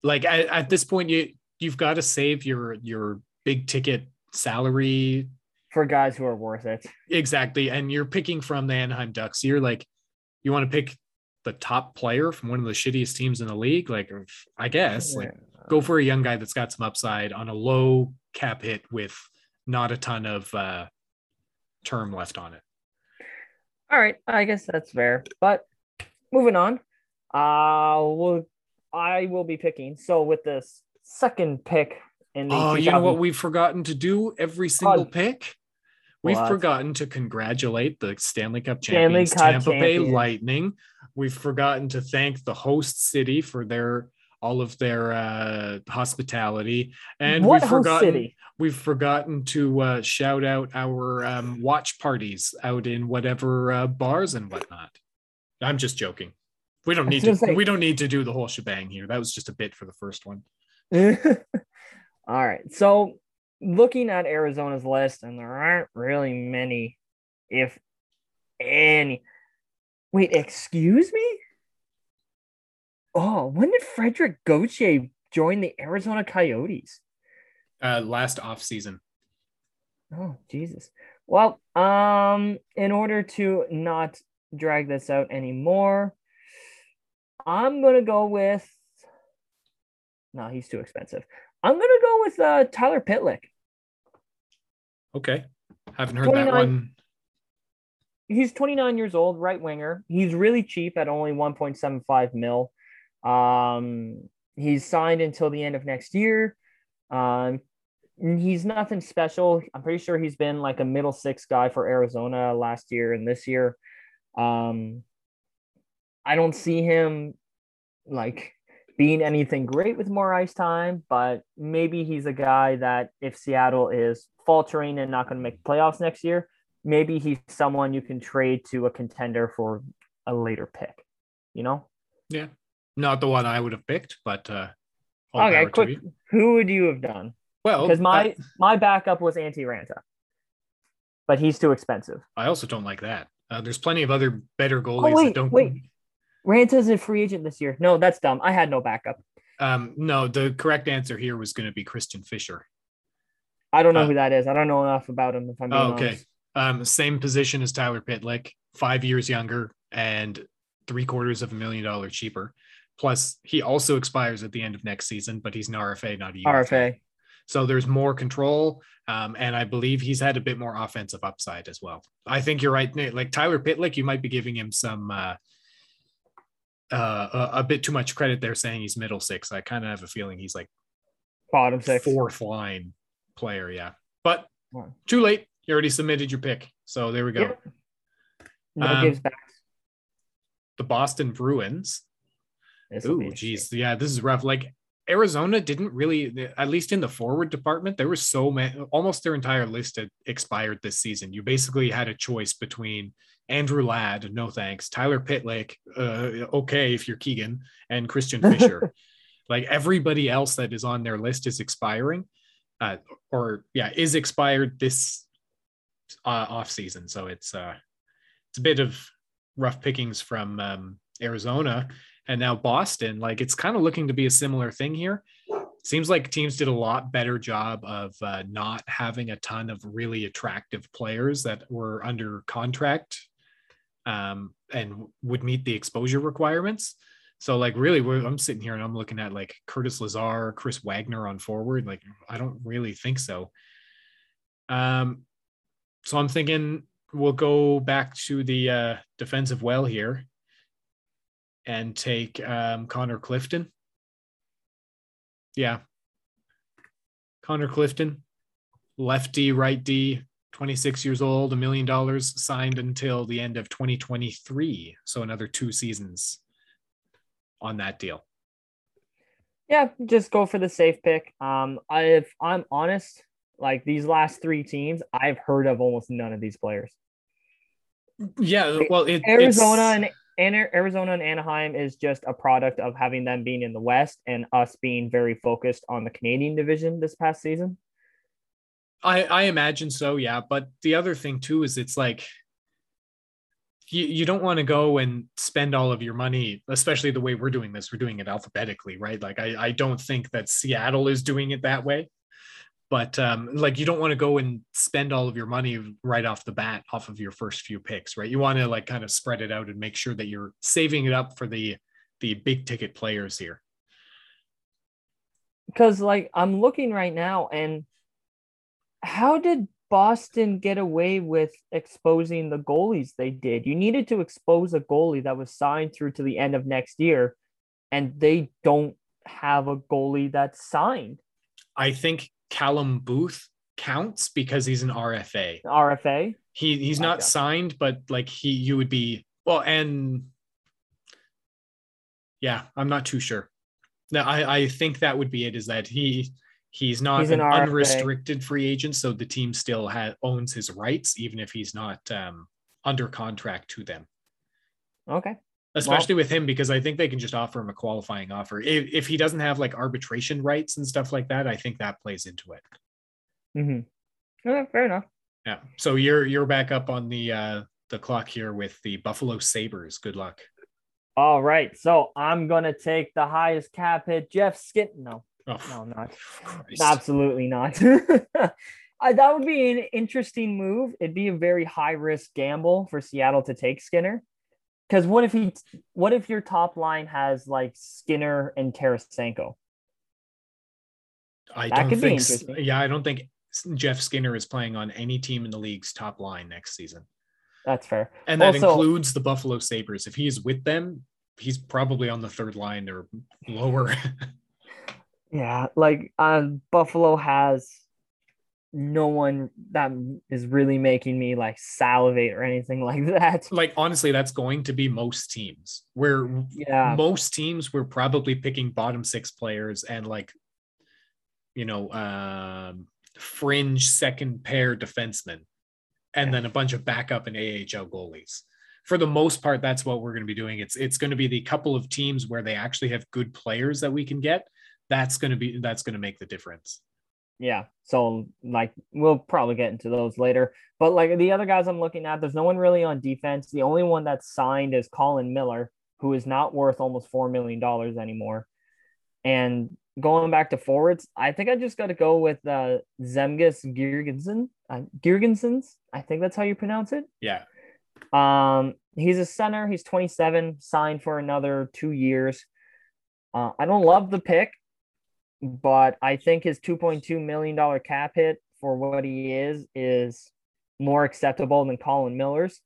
Like at, at this point, you you've got to save your your big ticket salary for guys who are worth it. exactly, and you're picking from the Anaheim Ducks. You're like, you want to pick the top player from one of the shittiest teams in the league. Like, I guess like go for a young guy that's got some upside on a low cap hit with not a ton of uh, term left on it. All right, I guess that's fair. But moving on, uh, we'll, I will be picking. So with this second pick in the Oh, you know what we've forgotten to do every single pick? We've What? forgotten to congratulate the Stanley Cup Stanley champions, Cup Tampa Bay. Lightning. We've forgotten to thank the host city for their all of their uh, hospitality, and what we've forgotten city? we've forgotten to uh, shout out our um, watch parties out in whatever uh, bars and whatnot. I'm just joking. We don't need to. say- we don't need to do the whole shebang here. That was just a bit for the first one. All right. So looking at Arizona's list, and there aren't really many, if any. Wait, excuse me? Oh, when did Frederik Gauthier join the Arizona Coyotes? Uh, last off season. Oh, Jesus. Well, um, in order to not drag this out anymore, I'm gonna go with. No, he's too expensive. I'm gonna go with uh, Tyler Pitlick. Okay. Haven't heard that one. He's 29 years old, right winger. He's really cheap at only 1.75 mil. Um, he's signed until the end of next year. Um, he's nothing special. I'm pretty sure he's been like a middle six guy for Arizona last year and this year. Um, I don't see him like being anything great with more ice time, but maybe he's a guy that if Seattle is faltering and not going to make playoffs next year, maybe he's someone you can trade to a contender for a later pick. You know? Yeah. Not the one I would have picked, but uh, okay, quick. Who would you have done? Well, Because my uh, my backup was Antti Raanta, but he's too expensive. I also don't like that. Uh, there's plenty of other better goalies Oh, wait, that don't. wait. Raanta's a free agent this year. No, that's dumb. I had no backup. Um, no, the correct answer here was going to be Christian Fischer. I don't know Uh, who that is. I don't know enough about him. If I'm Oh, okay. honest. Um, same position as Tyler Pitlick, five years younger, and three quarters of a million dollars cheaper. Plus, he also expires at the end of next season, but he's an RFA, not a UFA. RFA. So there's more control. Um, and I believe he's had a bit more offensive upside as well. I think you're right. Nate. Like Tyler Pitlick, you might be giving him some uh, uh, a, a bit too much credit there saying he's middle six. I kind of have a feeling he's like Bottom six. fourth line player. Yeah. But too late. You already submitted your pick. So there we go. Yep. No Um, gives back. The Boston Bruins. This will be Ooh, interesting. geez. Yeah, this is rough. Like Arizona didn't really, at least in the forward department, there was so many, almost their entire list had expired this season. You basically had a choice between Andrew Ladd, no thanks, Tyler Pitlick, uh, okay, if you're Keegan, and Christian Fischer. like everybody else that is on their list is expiring, uh, or yeah, is expired this uh, off season. So it's uh, it's a bit of rough pickings from um, Arizona and now Boston. Like it's kind of looking to be a similar thing here. Seems like teams did a lot better job of uh, not having a ton of really attractive players that were under contract um, and would meet the exposure requirements. So like really, I'm sitting here and I'm looking at like Curtis Lazar, Chris Wagner on forward. Like I don't really think so. Um, so I'm thinking we'll go back to the uh, defensive well here and take um, Connor Clifton. Yeah. Connor Clifton, lefty, right D, 26 years old, a million dollars signed until the end of 2023. So another two seasons on that deal. Yeah, just go for the safe pick. Um, I, if I'm honest, like these last three teams, I've heard of almost none of these players. Yeah. Well, it, Arizona it's- and and Arizona and Anaheim is just a product of having them being in the West and us being very focused on the Canadian division this past season. I, I imagine so, yeah. But the other thing too is it's like you, you don't want to go and spend all of your money, especially the way we're doing this. We're doing it alphabetically, right? Like I, I don't think that Seattle is doing it that way. But um, like you don't want to go and spend all of your money right off the bat off of your first few picks, right? You want to like kind of spread it out and make sure that you're saving it up for the the big ticket players here. Because like I'm looking right now and how did Boston get away with exposing the goalies they did? You needed to expose a goalie that was signed through to the end of next year, and they don't have a goalie that's signed. I think Callum Booth counts because he's an RFA. RFA. He he's not signed, but like he you would be well, and yeah, I'm not too sure. No, I I think that would be it. Is that he he's not He's an, an unrestricted free agent, so the team still ha- owns his rights, even if he's not um, under contract to them. Okay. Especially with him, because I think they can just offer him a qualifying offer. If, if he doesn't have like arbitration rights and stuff like that, I think that plays into it. Mm-hmm. Okay, fair enough. Yeah. So you're you're back up on the uh the clock here with the Buffalo Sabres. Good luck. All right. So I'm gonna take the highest cap hit, Jeff Skin. No, Oh, no, not. Christ. Absolutely not. Uh, that would be an interesting move. It'd be a very high risk gamble for Seattle to take Skinner. Because what if he? What if your top line has like Skinner and Tarasenko? I that don't think. Yeah, I don't think Jeff Skinner is playing on any team in the league's top line next season, That's fair. and that Also- includes the Buffalo Sabres. If he's with them, he's probably on the third line or lower. Yeah, like uh, Buffalo has no one that is really making me like salivate or anything like that. like honestly, that's going to be most teams. Where Yeah, most teams were probably picking bottom six players and like you know um fringe second pair defensemen and then a bunch of backup and AHL goalies. For the most part, that's what we're going to be doing. It's it's going to be the couple of teams where they actually have good players that we can get. That's going to be that's going to make the difference. Yeah. So like we'll probably get into those later. But like the other guys I'm looking at, there's no one really on defense. The only one that's signed is Colin Miller, who is not worth almost four million dollars anymore. And going back to forwards, I think I just got to go with uh, Zemgus Girgensson. Uh, Girgensons, I think that's how you pronounce it. Yeah. Um, he's a center. He's 27, signed for another two years. Uh, I don't love the pick, but I think his 2.2 million dollar cap hit for what he is is more acceptable than Colin Miller's.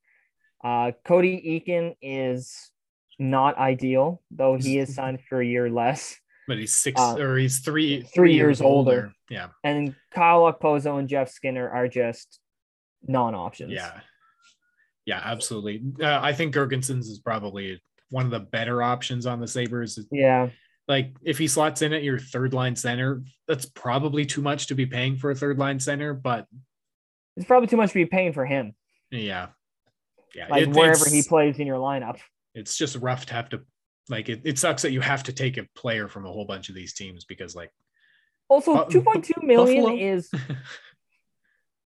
Uh, Cody Eakin is not ideal, though he is signed for a year less. But he's six Uh, or he's three three years older. Yeah. And Kyle Okposo and Jeff Skinner are just non-options. Yeah. Yeah, absolutely. Uh, I think Girgensons is probably one of the better options on the Sabres. Yeah. Like if he slots in at your third line center, that's probably too much to be paying for a third line center, but It's probably too much to be paying for him. yeah. Yeah. Like it- wherever he plays in your lineup. it's just rough to have to like it, it sucks that you have to take a player from a whole bunch of these teams because like Also, Uh, 2.2 million Buffalo? is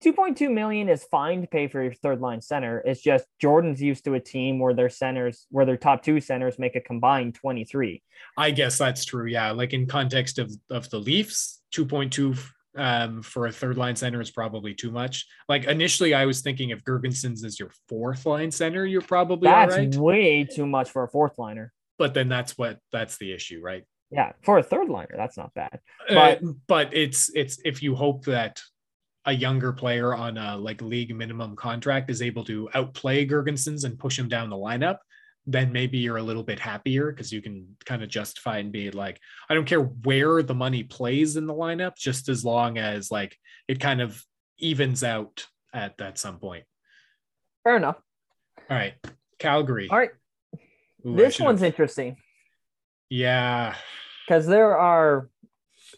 2.2 million is fine to pay for your third line center. It's just Jordan's used to a team where their centers, where their top two centers make a combined 23. I guess that's true. Yeah, like in context of of the Leafs, two point two um, for a third line center is probably too much. Like initially, I was thinking if Girgensons is your fourth line center, you're probably That's right. way too much for a fourth liner. But then that's what that's the issue, right? Yeah, for a third liner, that's not bad. But But- but it's it's if you hope that a younger player on a like league minimum contract is able to outplay Girgensons and push him down the lineup, then maybe you're a little bit happier because you can kind of justify and be like, I don't care where the money plays in the lineup, just as long as like it kind of evens out at at some point. Fair enough. All right, Calgary. All right, Ooh, this one's interesting yeah. because there are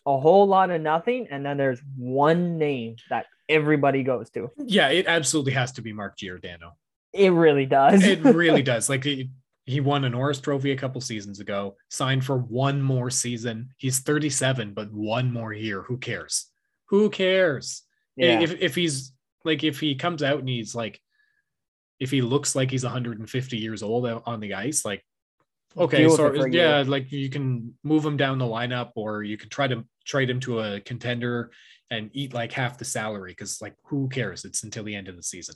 a whole lot of nothing, and then there's one name that everybody goes to. Yeah, it absolutely has to be Mark Giordano. It really does. it really does. Like he, he won a Norris Trophy a couple seasons ago, signed for one more season. He's 37, but one more year. Who cares? Who cares? yeah. If if he's like if he comes out and he's like if he looks like he's 150 years old on the ice, like okay, so it for a yeah, like you can move him down the lineup or you can try to trade him to a contender and eat like half the salary because like who cares? It's until the end of the season.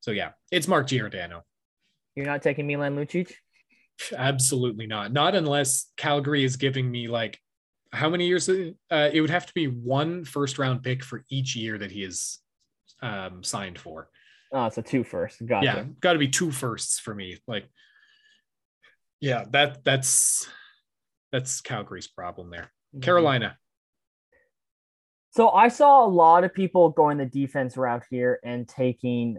So yeah, it's Mark Giordano. You're not taking Milan Lucic? Absolutely not. Not unless Calgary is giving me like how many years? Uh, it would have to be one first round pick for each year that he is um, signed for. Oh, it's a two first. Gotcha. Yeah, got to be two firsts for me. Like, yeah, that that's that's Calgary's problem there. Mm-hmm. Carolina. So I saw a lot of people going the defense route here and taking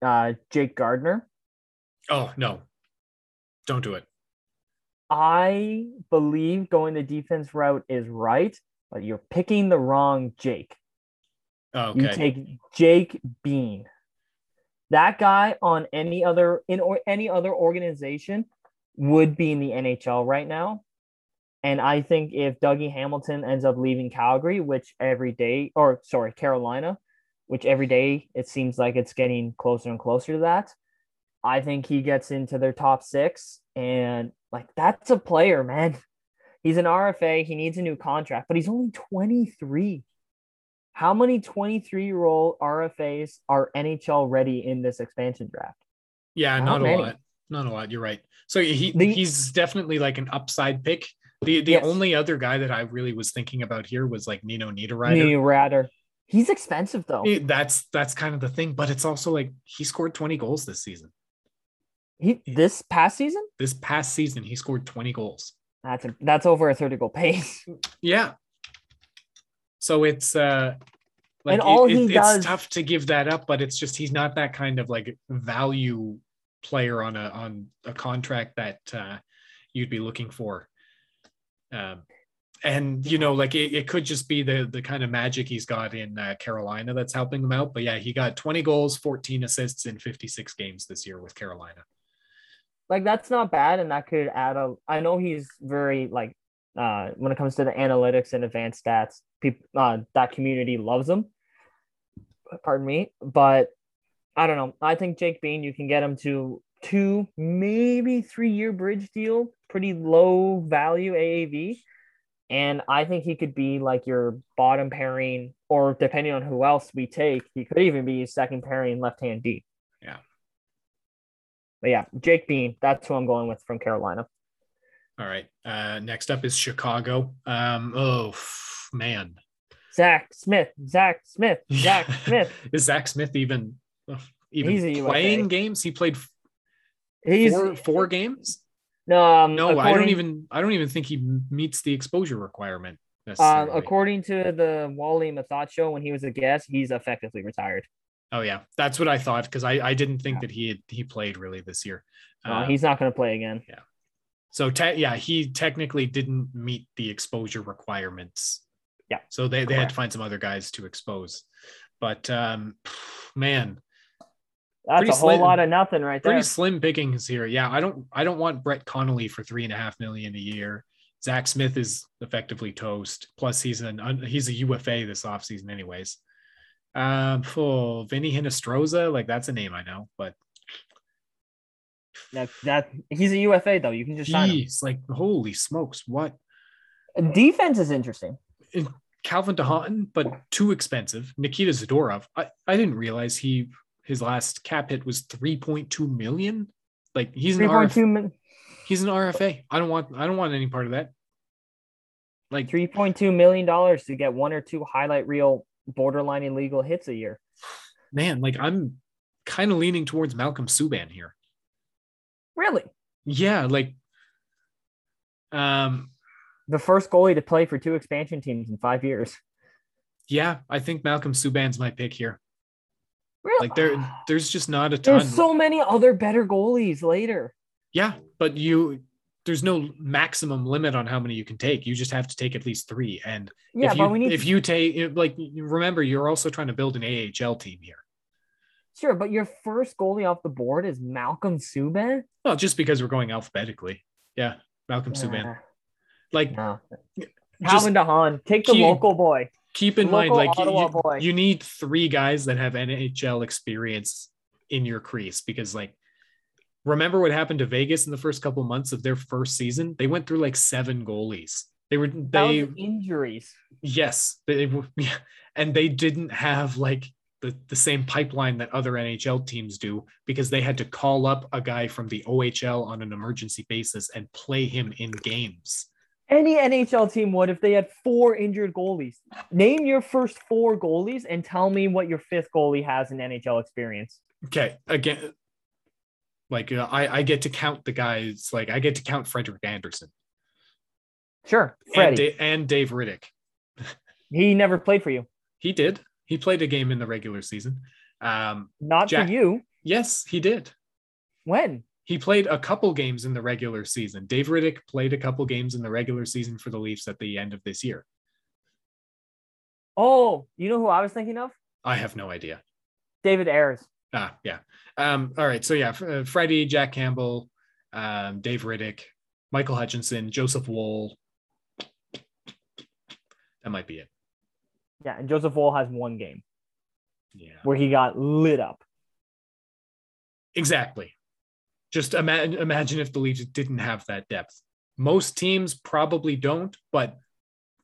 uh, Jake Gardiner. Oh no, don't do it. I believe going the defense route is right, but you're picking the wrong Jake. Oh, You take Jake Bean. That guy on any other in or any other organization would be in the NHL right now. And I think if Dougie Hamilton ends up leaving Calgary, which every day, or sorry, Carolina, which every day it seems like it's getting closer and closer to that, I think he gets into their top six. And like, that's a player, man. He's an RFA. He needs a new contract, but he's only 23. How many 23 year old RFAs are NHL ready in this expansion draft? yeah, not a lot. Not a lot. You're right. So he The- he's definitely like an upside pick. The the Yes. only other guy that I really was thinking about here was like Nino Niederreiter. New Ratter. He's expensive though. It- that's that's kind of the thing, but it's also like he scored 20 goals this season. He this past season, This past season, he scored 20 goals. that's a, that's over a 30 goal pace. Yeah. So it's uh like And all it- it- he it's tough to give that up, but it's just he's not that kind of like value player on a on a contract that uh you'd be looking for. Um and you know, like it, it could just be the the kind of magic he's got in uh, Carolina that's helping him out. But yeah, he got 20 goals, 14 assists in 56 games this year with Carolina. like that's not bad, and that could add a. I know he's very like uh when it comes to the analytics and advanced stats, people uh that community loves him. Pardon me, but I don't know. I think Jake Bean, you can get him to two, maybe three year bridge deal, pretty low value AAV. And I think he could be like your bottom pairing, or depending on who else we take, he could even be second pairing left hand D. Yeah. But yeah, Jake Bean, that's who I'm going with from Carolina. All right. Uh, next up is Chicago. Um, oh man, Zach Smith, Zach Smith, Zach Smith. is Zach Smith even even He's a UFA. playing games? He played He's four four games. No, um, No, I don't even. I don't even think he meets the exposure requirement. Um, according to the Wally Mathot show, when he was a guest, he's effectively retired. oh yeah, that's what I thought because I, I didn't think that he had, he played really this year. Uh, he's not going to play again. Yeah. So te- yeah, he technically didn't meet the exposure requirements. Yeah, So they, they had to find some other guys to expose. But um, man, That's Pretty a whole slim- lot of nothing right there. pretty slim pickings here. Yeah, I don't I don't want Brett Connolly for three and a half million a year. Zach Smith is effectively toast. Plus, he's an he's a UFA this offseason, anyways. Um, oh, Vinny Hinostroza, like that's a name I know, but That, that he's a UFA though. You can just sign him. like holy smokes, what Defense is interesting. Calvin DeHaan, but too expensive. Nikita Zadorov, I, I didn't realize he his last cap hit was 3.2 million. Like he's an Three point RF, two million. he's an RFA. I don't want I don't want any part of that. Like Three point two million dollars to get one or two highlight reel borderline illegal hits a year. man, like I'm kind of leaning towards Malcolm Subban here. Really, Yeah, like um the first goalie to play for two expansion teams in five years. yeah, I think Malcolm Subban's my pick here. Really, Like there there's just not a ton. there's so many other better goalies later. Yeah, but you there's no maximum limit on how many you can take. You just have to take at least three. And Yeah, if you but we need if you take like remember, you're also trying to build an AHL team here. sure, but your first goalie off the board is Malcolm Subban. Well, just because we're going alphabetically. Yeah, Malcolm Subban. Like no. Calvin DeHaan, take the local boy. Keep in mind, like you, you need three guys that have NHL experience in your crease because like remember what happened to Vegas in the first couple months of their first season? They went through like seven goalies. They were they injuries. Yes, they were- yeah, and they didn't have like the, the same pipeline that other NHL teams do because they had to call up a guy from the OHL on an emergency basis and play him in games. Any NHL team would if they had four injured goalies. Name your first four goalies and tell me what your fifth goalie has in NHL experience. Okay, again, like uh, I I get to count the guys. Like I get to count Frederik Andersen Sure, and, Da- and Dave Rittich. he never played for you. He did. He played a game in the regular season. Um, Not Jack- for you. yes, he did. When? He played a couple games in the regular season. Dave Rittich played a couple games in the regular season for the Leafs at the end of this year. Oh, you know who I was thinking of? I have no idea. David Ayres. Ah, yeah. Um, all right. So yeah, uh, Freddie, Jack Campbell, um, Dave Rittich, Michael Hutchinson, Joseph Woll. That might be it. Yeah, and Joseph Woll has one game Yeah. where he got lit up. Exactly. Just imagine imagine if the Leafs didn't have that depth. Most teams probably don't, but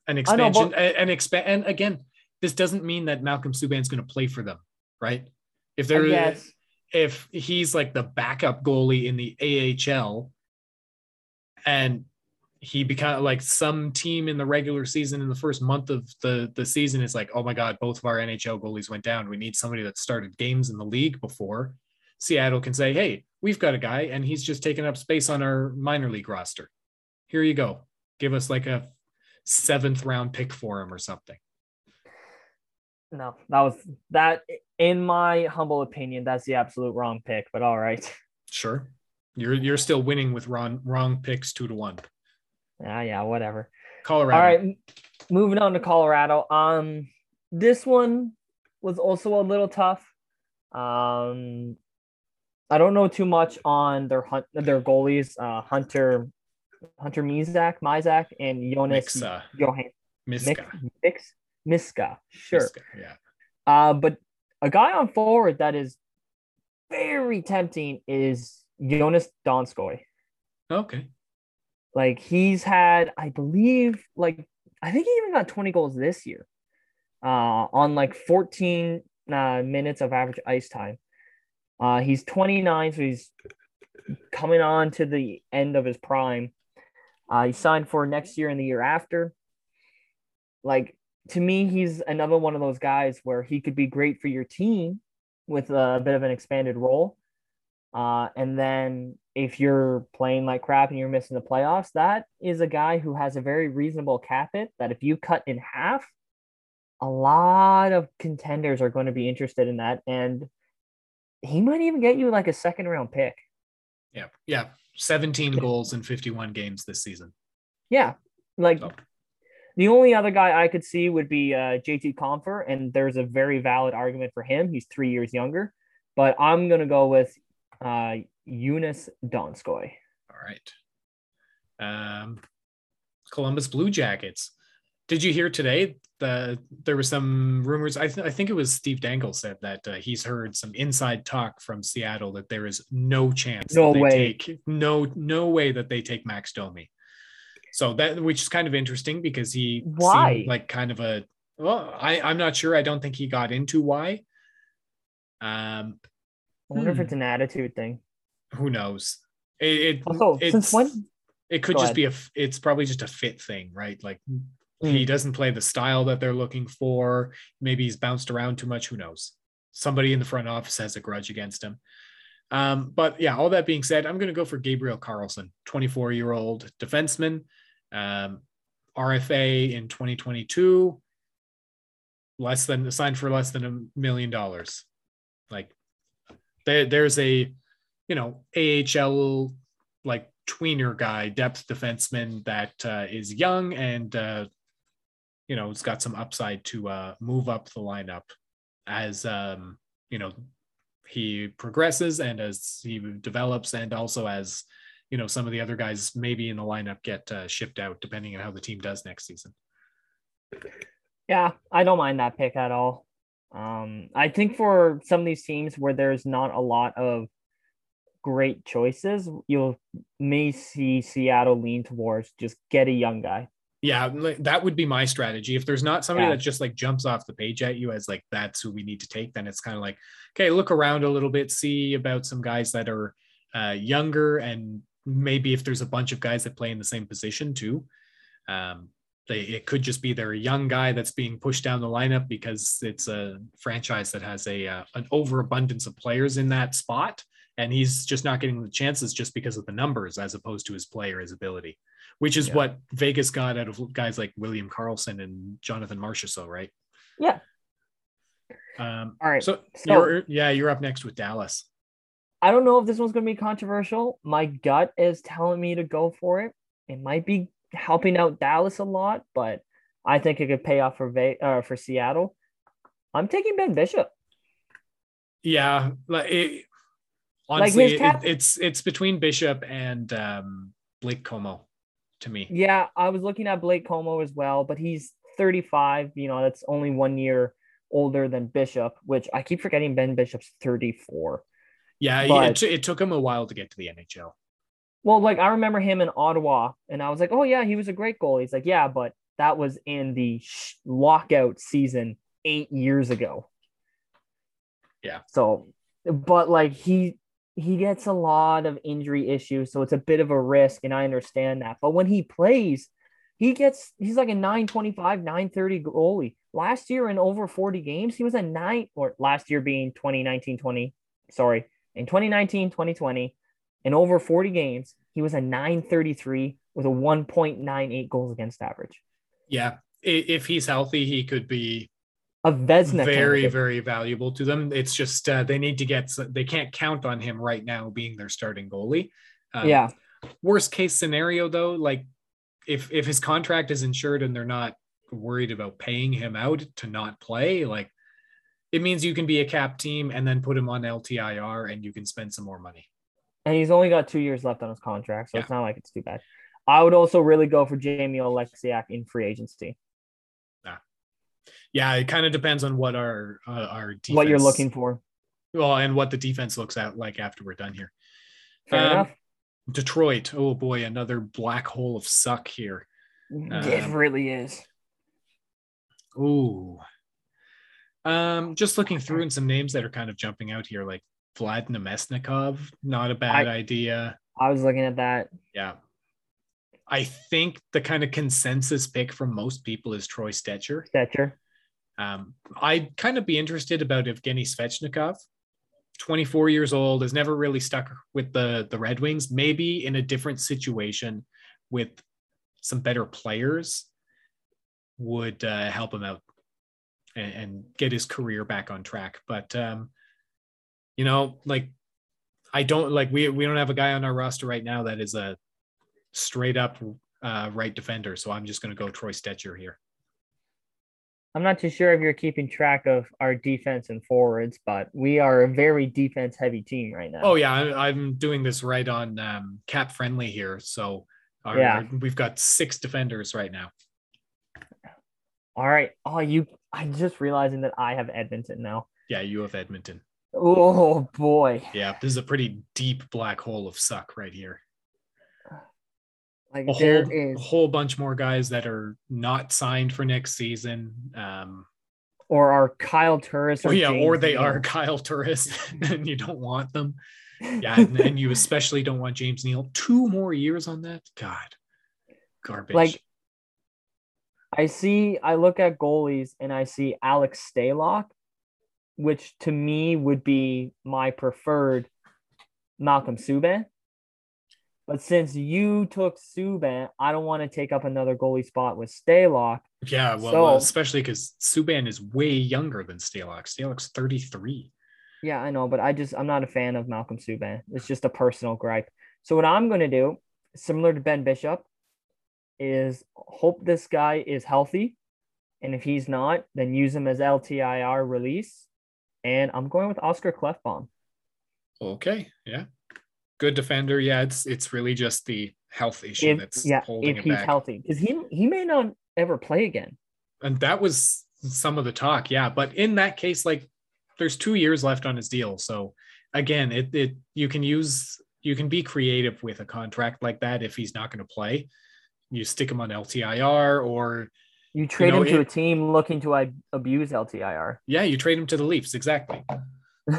an I know, expansion, but- an expand, and again, this doesn't mean that Malcolm Subban's going to play for them, right? If they're Yes. if he's like the backup goalie in the AHL, and he become like some team in the regular season in the first month of the the season is like, oh my god, both of our NHL goalies went down. We need somebody that started games in the league before. Seattle can say, hey, we've got a guy and he's just taking up space on our minor league roster. Here you go. Give us like a seventh round pick for him or something. No, that was that. In my humble opinion, that's the absolute wrong pick. But all right. Sure. You're you're still winning with wrong wrong picks two to one. Yeah, yeah, whatever. Colorado. All right, moving on to Colorado. Um, this one was also a little tough. Um, I don't know too much on their hunt their goalies, uh, Hunter, Hunter Mizak, Mizak, and Jonas Mixa. Johan Miska. Mix Miska. Sure. Miska, Yeah. Uh, but a guy on forward that is very tempting is Joonas Donskoi. Okay. Like he's had, I believe, like I think he even got 20 goals this year, uh, on like 14 uh, minutes of average ice time. Uh, he's 29, so he's coming on to the end of his prime. Uh, he signed for next year and the year after. Like to me, he's another one of those guys where he could be great for your team with a bit of an expanded role. Uh, and then if you're playing like crap and you're missing the playoffs, that is a guy who has a very reasonable cap it that if you cut in half, a lot of contenders are going to be interested in that. And he might even get you like a second round pick. Yeah. Yeah. 17 goals in 51 games this season. Yeah. Like So. the only other guy I could see would be uh, JT Compher, and there's a very valid argument for him. He's three years younger, but I'm going to go with uh, Joonas Donskoi. All right. Um, Columbus Blue Jackets. Did you hear today the there were some rumors? I, th- I think it was Steve Dangle said that uh, he's heard some inside talk from Seattle that there is no chance, No they way. take no no way that they take Max Domi. So that which is kind of interesting because he Why? seemed like kind of a well, I I'm not sure. I don't think he got into why. Um, I wonder Hmm. if it's an attitude thing. who knows? It, it Also, it's, since when? it could Go just ahead. be a it's probably just a fit thing right like he doesn't play the style that they're looking for. Maybe he's bounced around too much. Who knows? Somebody in the front office has a grudge against him. Um, but yeah all that being said i'm going to go for Gabriel Carlsson 24 year old defenseman um, rfa in 2022 less than signed for less than a million dollars. Like there, there's a you know ahl like tweener guy, depth defenseman that uh, is young and uh, you know it's got some upside to uh, move up the lineup as um, you know he progresses and as he develops, and also as you know some of the other guys maybe in the lineup get uh, shipped out depending on how the team does next season. Yeah, I don't mind that pick at all. Um, I think for some of these teams where there's not a lot of great choices, you'll may see Seattle lean towards just get a young guy. Yeah, that would be my strategy. If there's not somebody Yeah. that just like jumps off the page at you as like that's who we need to take, then it's kind of like, okay, look around a little bit, see about some guys that are uh, younger, and maybe if there's a bunch of guys that play in the same position too. Um, they it could just be they're a young guy that's being pushed down the lineup because it's a franchise that has a uh, an overabundance of players in that spot, and he's just not getting the chances just because of the numbers as opposed to his play or his ability which is Yeah. what Vegas got out of guys like William Karlsson and Jonathan Marchessault, right? Yeah. Um, All right. so, So- you're yeah, you're up next with Dallas. I don't know if this one's going to be controversial. My gut is telling me to go for it. It might be helping out Dallas a lot, but I think it could pay off for Ve- uh, for Seattle. I'm taking Ben Bishop. Yeah, like it, Like honestly, it- it's it's between Bishop and um, Blake Comeau to me. Yeah, I was looking at Blake Comeau as well, but he's 35. You know, that's only one year older than Bishop, which I keep forgetting Ben Bishop's 34. Yeah, But- it, t- it took him a while to get to the NHL. Well, like I remember him in Ottawa, and I was like, oh, yeah, he was a great goal. He's like, yeah, but that was in the sh- lockout season eight years ago. Yeah. So, but like he, he gets a lot of injury issues, so it's a bit of a risk, and I understand that. But when he plays, he gets he's like a 925, 930 goalie. Last year in over 40 games, he was a nine, or last year being 2019 20, sorry, in 2019 2020, in over 40 games, he was a 933 with a 1.98 goals against average. Yeah, if he's healthy, he could be A Vezina very candidate. very valuable to them. It's just uh, they need to get they can't count on him right now being their starting goalie. Um, yeah. worst case scenario though like if if his contract is insured and they're not worried about paying him out to not play like it means you can be a cap team and then put him on LTIR and you can spend some more money. And he's only got two years left on his contract, so Yeah. it's not like it's too bad. I would also really go for Jamie Oleksiak in free agency. Yeah, it kind of depends on what our uh, our defense, What you're looking for. well and what the defense looks at like after we're done here. Fair Um, enough. Detroit, oh boy, another black hole of suck here. it um, really is. Ooh. Um, just looking through and some names that are kind of jumping out here, like Vlad Namestnikov, not a bad I- idea. I was looking at that. Yeah. I think the kind of consensus pick from most people is Troy Stecher. Stecher. Um, I'd kind of be interested about Evgeny Svechnikov. 24 years old, has never really stuck with the, the Red Wings. Maybe in a different situation with some better players would uh, help him out and, and get his career back on track. But, um, you know, like, I don't like we we don't have a guy on our roster right now that is a straight up uh, right defender. So I'm just going to go Troy Stecher here. I'm not too sure if you're keeping track of our defense and forwards, but we are a very defense heavy team right now. Oh yeah, I'm doing this right on um, cap friendly here. So our, Yeah. our- we've got six defenders right now. All right. Oh, you. I'm just realizing that I have Edmonton now. Yeah, you have Edmonton. Oh boy. Yeah, this is a pretty deep black hole of suck right here. Like A there whole, is, a whole bunch more guys that are not signed for next season. Um, or are Kyle Turris. oh yeah, or they Neal. are Kyle Turris, and you don't want them. Yeah, and, and you especially don't want James Neal. Two more years on that. God, garbage. like I see, I look at goalies and I see Alex Stalock, which to me would be my preferred Malcolm Subban. But since you took Subban, I don't want to take up another goalie spot with Stalock. Yeah, well, So- uh, especially because Subban is way younger than Stalock. Stalock's 33. Yeah, I know, but I just I'm not a fan of Malcolm Subban. It's just a personal gripe. So what I'm going to do, similar to Ben Bishop, is hope this guy is healthy, and if he's not, then use him as LTIR release. And I'm going with Oscar Klefbom. Okay, yeah. Good defender. Yeah, it's it's really just the health issue If that's yeah, holding if it he's back. healthy, because he he may not ever play again. And that was some of the talk, yeah. But in that case, like there's two years left on his deal. So again, it it you can use you can be creative with a contract like that if he's not going to play. You stick him on LTIR or You trade know, him to it- a team looking to I, abuse LTIR. yeah, you trade him to the Leafs. Exactly.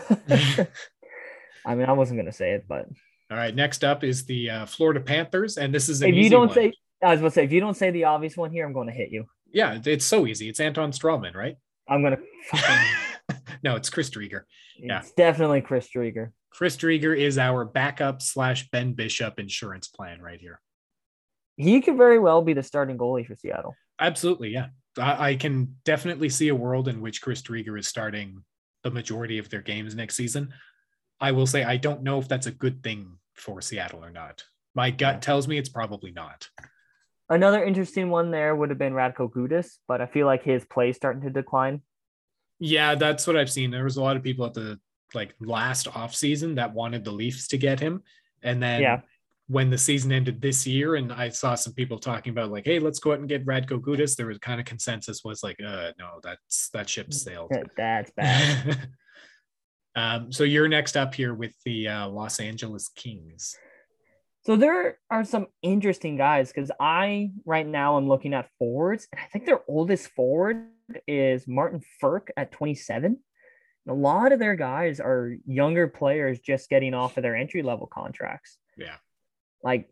I mean, I wasn't going to say it, but All right, next up is the uh, Florida Panthers, and this is an if you don't one. say, I was to say, if you don't say the obvious one here, I'm going to hit you. yeah, it's so easy. It's Anton Stralman, right? I'm going to fucking no, it's Chris Driedger. Yeah. It's definitely Chris Driedger. Chris Driedger is our backup slash Ben Bishop insurance plan right here. He could very well be the starting goalie for Seattle. Absolutely, yeah. I, I can definitely see a world in which Chris Driedger is starting the majority of their games next season. I will say I don't know if that's a good thing for Seattle or not. My gut Yeah. tells me it's probably not. Another interesting one there would have been Radko Gudas, but I feel like his play is starting to decline. Yeah, that's what I've seen. There was a lot of people at the like last offseason that wanted the Leafs to get him. And then Yeah. when the season ended this year, and I saw some people talking about like, hey, let's go out and get Radko Gudas, there was kind of consensus was like, uh no, that's that ship sailed. That's bad. Um, so you're next up here with the uh, Los Angeles Kings. so there are some interesting guys because I right now I'm looking at forwards, and I think their oldest forward is Martin Frk at 27. A lot of their guys are younger players just getting off of their entry level contracts. Yeah. Like,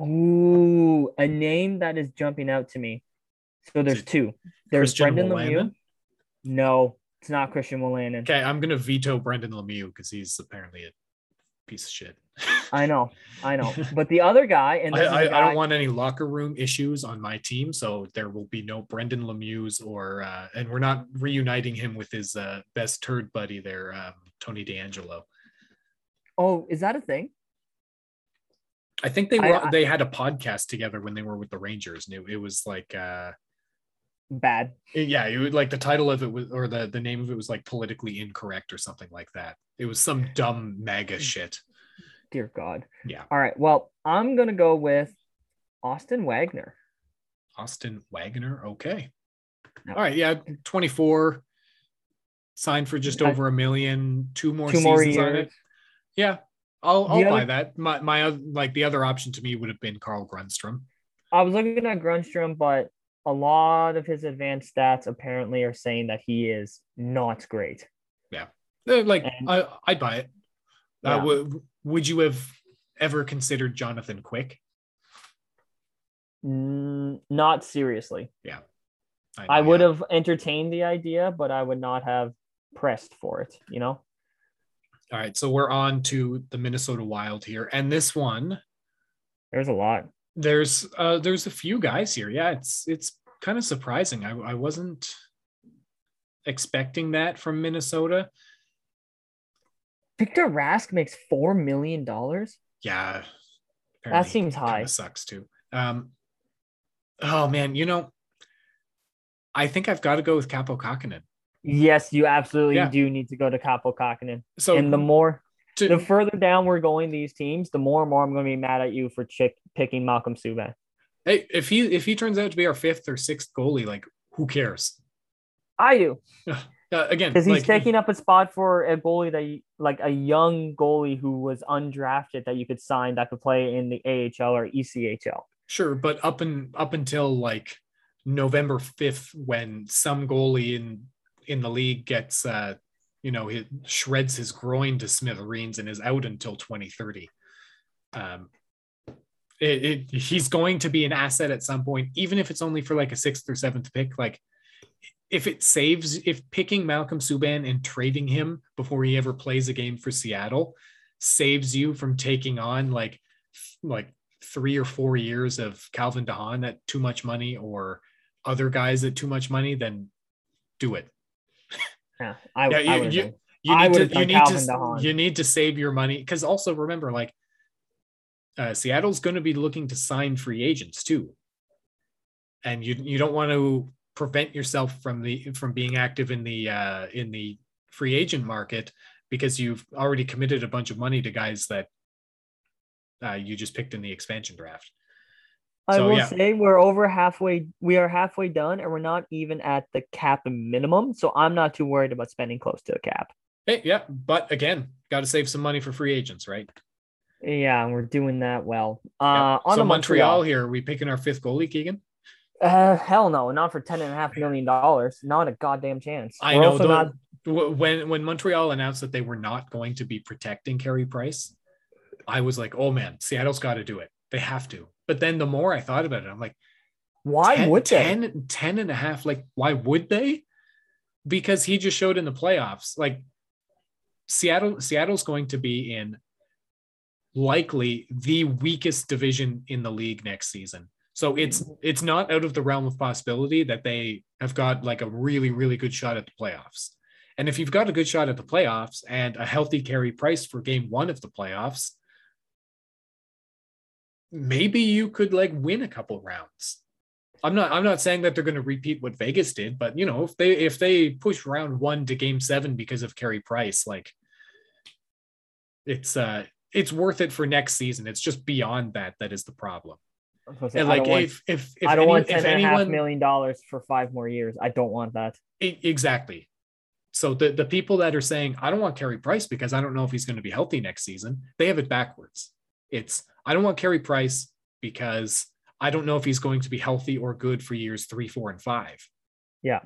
ooh, a name that is jumping out to me. So there's two. There's Christian Brendan? Lemieux. No, it's not Christian Wolanin. Okay, I'm gonna veto Brendan Lemieux because he's apparently a piece of shit. I know, I know. But the other guy, and I, I, a I guy- don't want any locker room issues on my team, so there will be no Brendan Lemieux or, uh, and we're not reuniting him with his uh, best turd buddy there, um, Tony DeAngelo. Oh, is that a thing? I think they were I- they had a podcast together when they were with the Rangers, and it, it was like, uh, Bad. it- yeah, it was like the title of it was, or the the name of it was like politically incorrect or something like that. It was some dumb MAGA mm. shit. Dear God. Yeah. All right. Well, I'm gonna go with Austin Wagner. Austin Wagner. Okay. No. All right. Yeah. 24 signed for just over a million, two more Two seasons more on it. Yeah. I'll, I'll buy that. My, my, like the other option to me would have been Carl Grundstrom. I was looking at Grundstrom, but a lot of his advanced stats apparently are saying that he is not great. Yeah. Like And- I, I'd buy it. Uh, w- would you have ever considered Jonathan Quick? Mm, not seriously. know, I would yeah. have entertained the idea, but I would not have pressed for it. You know. All right, so we're on to the Minnesota Wild here, and this one, There's a lot. There's uh, there's a few guys here. Yeah, it's it's kind of surprising. I I wasn't expecting that from Minnesota. Victor Rask makes four million dollars. Yeah, That seems high. Sucks too. Um, oh man, you know, I think I've got to go with Kaapo Kahkonen. Yes, you absolutely Yeah. do need to go to Kaapo Kahkonen. So and the more to- the further down we're going these teams, the more and more I'm going to be mad at you for chick picking Malcolm Subban. hey, if he if he turns out to be our fifth or sixth goalie, like who cares? I do Uh, again, because he's like, taking up a spot for a goalie that you, like a young goalie who was undrafted that you could sign that could play in the AHL or ECHL. Sure, but up and up until like November fifth, when some goalie in in the league gets uh you know he shreds his groin to smithereens and is out until 2030. Um it, it he's going to be an asset at some point, even if it's only for like a sixth or seventh pick. Like if it saves if picking Malcolm Subban and trading him before he ever plays a game for Seattle saves you from taking on like like three or four years of Calvin DeHaan at too much money or other guys at too much money, then do it. Yeah, I, Yeah, I you- would you- You I need to you need to you need to save your money because also remember like uh, Seattle's going to be looking to sign free agents too, and you you don't want to prevent yourself from the from being active in the uh, in the free agent market because you've already committed a bunch of money to guys that uh, you just picked in the expansion draft. I So, will yeah. say we're over halfway. We are halfway done, and we're not even at the cap minimum. So I'm not too worried about spending close to the cap. Hey, yeah, but again, got to save some money for free agents, right? Yeah, and we're doing that well. Uh, Yeah. on so Montreal Montreal. here, are we picking our fifth goalie, Keegan? Uh, hell no, not for ten and a half million dollars. Not a goddamn chance. I We're know. though, not- when when Montreal announced that they were not going to be protecting Carey Price, I was like, oh man, Seattle's got to do it. They have to. But then the more I thought about it, I'm like, why 10, would they? 10, 10 and a half, like, why would they? Because he just showed in the playoffs, like Seattle, Seattle's going to be in likely the weakest division in the league next season. So it's it's not out of the realm of possibility that they have got like a really, really good shot at the playoffs. And if you've got a good shot at the playoffs and a healthy Carey Price for game one of the playoffs, maybe you could like win a couple rounds. I'm not I'm not saying that they're going to repeat what Vegas did, but you know, if they if they push round 1 to game 7 because of Carey Price, like it's uh it's worth it for next season. It's just beyond that that is the problem. Say, And like don't want, if if if I don't any- want if ten and a half anyone million dollars for five more years. I don't want that. Exactly. So the the people that are saying I don't want Carey Price because I don't know if he's going to be healthy next season, they have it backwards. It's I don't want Carey Price because I don't know if he's going to be healthy or good for years three, four, and five. Yeah.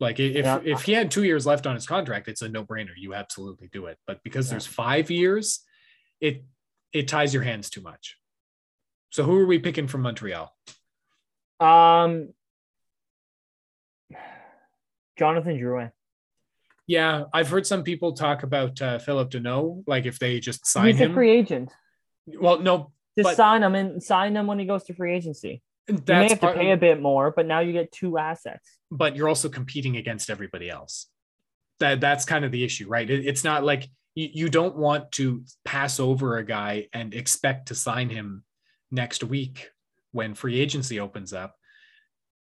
Like if Yeah. if he had two years left on his contract, it's a no brainer. You absolutely do it. But because Yeah. there's five years, it it ties your hands too much. So who are we picking from Montreal? Um, Jonathan Drouin. Yeah, I've heard some people talk about uh, Phillip Danault, like if they just sign He's him. a free agent. Well, no, Just But- sign him and sign him when he goes to free agency. You may have to pay a bit more, but now you get two assets. but you're also competing against everybody else. That that's kind of the issue, right? It, it's not like you, you don't want to pass over a guy and expect to sign him next week when free agency opens up,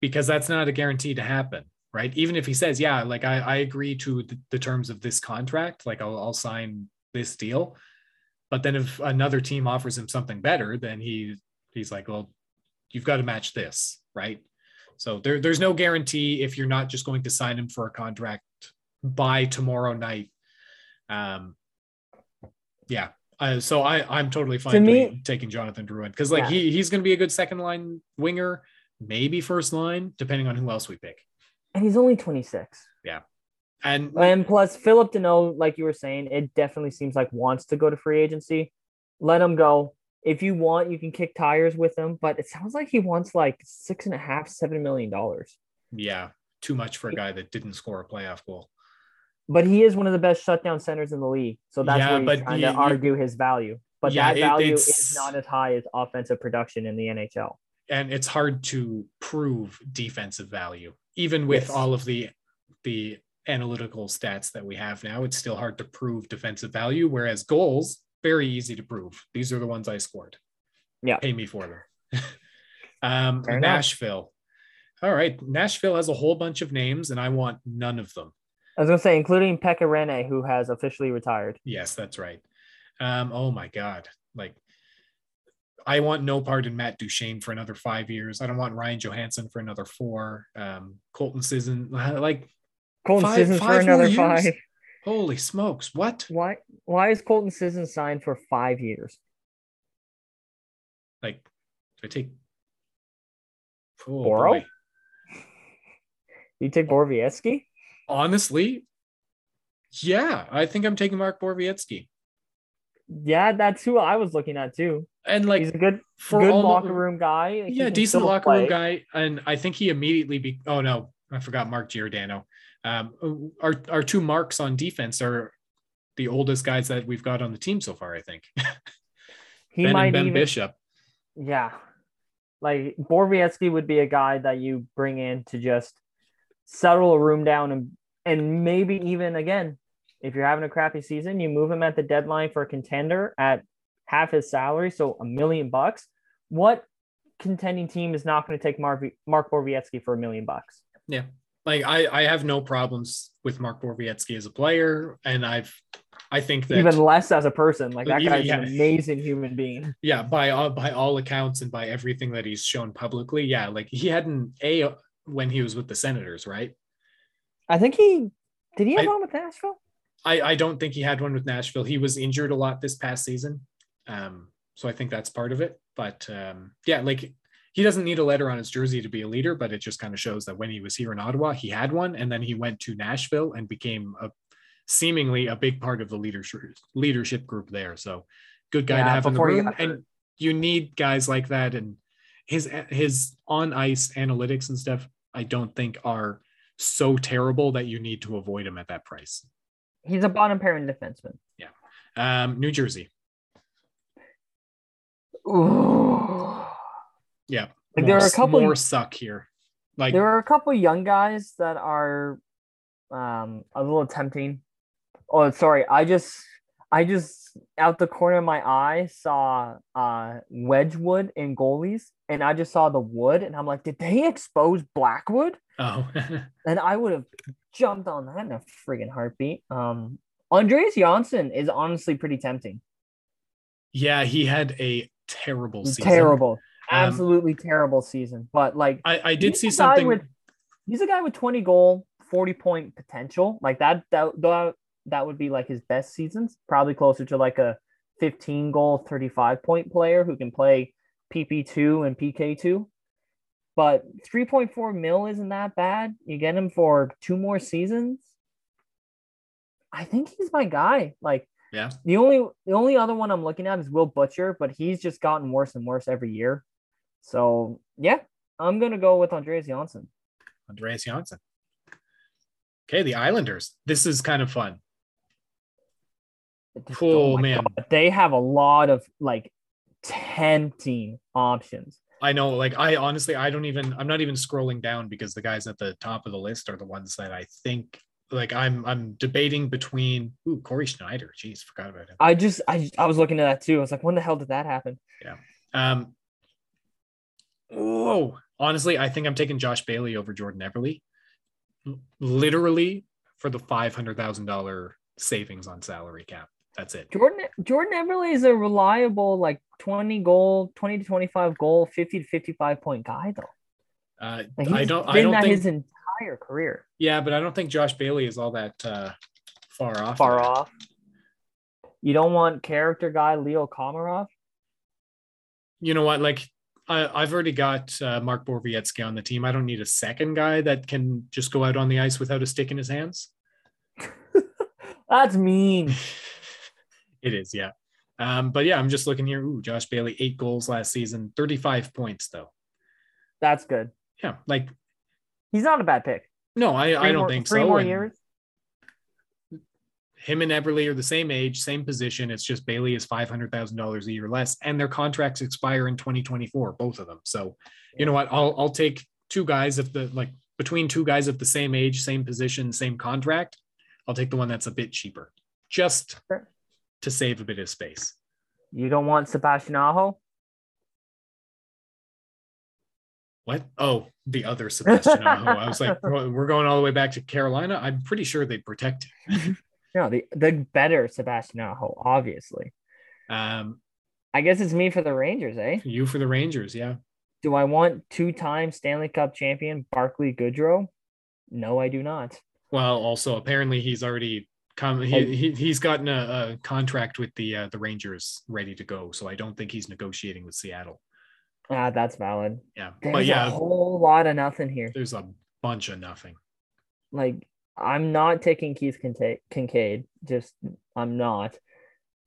because that's not a guarantee to happen, right? Even if he says, "Yeah, like I, I agree to the, the terms of this contract, like I'll, I'll sign this deal," but then if another team offers him something better, then he he's like, "Well, you've got to match this, right?" So there, there's no guarantee if you're not just going to sign him for a contract by tomorrow night. Um, yeah. Uh, so I, I'm totally fine To me- taking Jonathan Drouin because like Yeah. he, he's going to be a good second line winger, maybe first line, depending on who else we pick. And he's only 26. Yeah. And And plus, Phillip Danault, like you were saying, it definitely seems like wants to go to free agency. Let him go. If you want, you can kick tires with him, but it sounds like he wants like six and a half, seven million dollars. yeah, too much for a guy that didn't score a playoff goal. But he is one of the best shutdown centers in the league, so that's Yeah, where but trying you- to argue his value. But Yeah, that value it's- is not as high as offensive production in the NHL. And it's hard to prove defensive value, even with Yes. all of the the analytical stats that we have now. It's still hard to prove defensive value. Whereas goals, very easy to prove. These are the ones I scored. Yeah. pay me for them. um, Fair enough. Nashville. All right, Nashville has a whole bunch of names, and I want none of them. I was gonna say, including Pekka Rinne, who has officially retired. Yes, that's right. Um, oh my God. Like, I want no part in Matt Duchene for another five years. I don't want Ryan Johansen for another four. Um, Colton Sisson, like, Colton Five- Sissons for five another years? five. holy smokes, what? Why? Why is Colton Sissons signed for five years? Like, do I take. Oh, Boro? You take Borowiecki? Honestly, yeah, I think I'm taking Mark Borowiecki. Yeah, that's who I was looking at too. And like, He's a good, for good locker room guy. Yeah, decent locker room guy, and I think he immediately be. Oh no, I forgot Mark Giordano. Um, our our two marks on defense are the oldest guys that we've got on the team so far. I think He Ben might and Ben even, Bishop. yeah. Like Borowiecki would be a guy that you bring in to just settle a room down and and maybe even again, if you're having a crappy season, you move him at the deadline for a contender at half his salary, so a million bucks. What contending team is not going to take Mark Mark Borowiecki for a million bucks? Yeah, like I I have no problems with Mark Borowiecki as a player, and I've I think that Even less as a person. Like that guy's yeah. an amazing human being. yeah by all by all accounts and by everything that he's shown publicly, yeah, like he had an A when he was with the Senators, right? I think he did he have I- one with Nashville? I, I don't think he had one with Nashville. He was injured a lot this past season. Um, so I think that's part of it. But um, yeah, like he doesn't need a letter on his jersey to be a leader, but it just kind of shows that when he was here in Ottawa, he had one. And then he went to Nashville and became a seemingly a big part of the leadership leadership group there. So good guy to have in the room. And you need guys like that. And his his on ice analytics and stuff, I don't think are so terrible that you need to avoid him at that price. He's a bottom pairing defenseman. Yeah, um, New Jersey. Ooh. Yeah. Like, there are a couple- more suck here. Like There are a couple young guys that are um a little tempting. Oh, sorry. I just I just out the corner of my eye saw uh Wedgewood in goalies and I just saw the wood and I'm like, did they expose Blackwood? oh And I would have jumped on that in a friggin' heartbeat. Um Andreas Johnsson is honestly pretty tempting. yeah, he had a terrible season. Terrible. Um, Absolutely terrible season. But like I, I did see something. with- he's a guy with 20 goal, 40 point potential. Like that that that, that would be like his best seasons. Probably closer to like a 15 goal, 35 point player who can play PP2 and PK2. But 3.4 mil isn't that bad. You get him for two more seasons. I think he's my guy. Like Yeah. the only the only other one I'm looking at is Will Butcher, but he's just gotten worse and worse every year. So yeah, I'm gonna go with Andreas Johnsson. Andreas Johnsson. Okay, the Islanders. This is kind of fun. Oh, my man. God, They have a lot of like tempting options. I know, like I honestly, I don't even. I'm not even scrolling down because the guys at the top of the list are the ones that I think. Like I'm, I'm debating between. Ooh, Cory Schneider. Jeez, forgot about him. I just I I was looking at that too. I was like, when the hell did that happen? Yeah. Um. Oh, honestly, I think I'm taking Josh Bailey over Jordan Eberle. Literally for the five hundred thousand dollar savings on salary cap. That's it. Jordan Jordan Eberle is a reliable like 20 goal, 20 to 25 goal, 50 to 55 point guy though. Uh, Like I don't. I don't that think. his entire career. yeah, but I don't think Josh Bailey is all that uh, far off. Far of off. You don't want character guy Leo Komarov? You know what? Like I, I've already got uh, Mark Borowiecki on the team. I don't need a second guy that can just go out on the ice without a stick in his hands. That's mean. It is, yeah. Um, but yeah, I'm just looking here. Ooh, Josh Bailey, eight goals last season, 35 points though. That's good. Yeah, like He's not a bad pick. no, I, I don't more- think three so. more And years. Him and Eberle are the same age, same position. It's just Bailey is five hundred thousand dollars a year less, and their contracts expire in 2024, both of them. So you know what? I'll I'll take two guys of the like between two guys of the same age, same position, same contract. I'll take the one that's a bit cheaper, just Sure. to save a bit of space. You don't want Sebastian Aho? What? Oh, the other Sebastian Aho. I was like, we're going all the way back to Carolina. I'm pretty sure they'd protect him. No, the the better Sebastian Aho, obviously. Um, I guess it's me for the Rangers, eh? you for the Rangers, yeah. Do I want two-time Stanley Cup champion Barclay Goodrow? No, I do not. Well, also apparently he's already come. He, he he's gotten a, a contract with the uh, the Rangers ready to go. So I don't think he's negotiating with Seattle. Ah, that's valid. Yeah, There's but yeah, a whole lot of nothing here. there's a bunch of nothing. Like, I'm not taking Keith Kinkaid. Just, I'm not.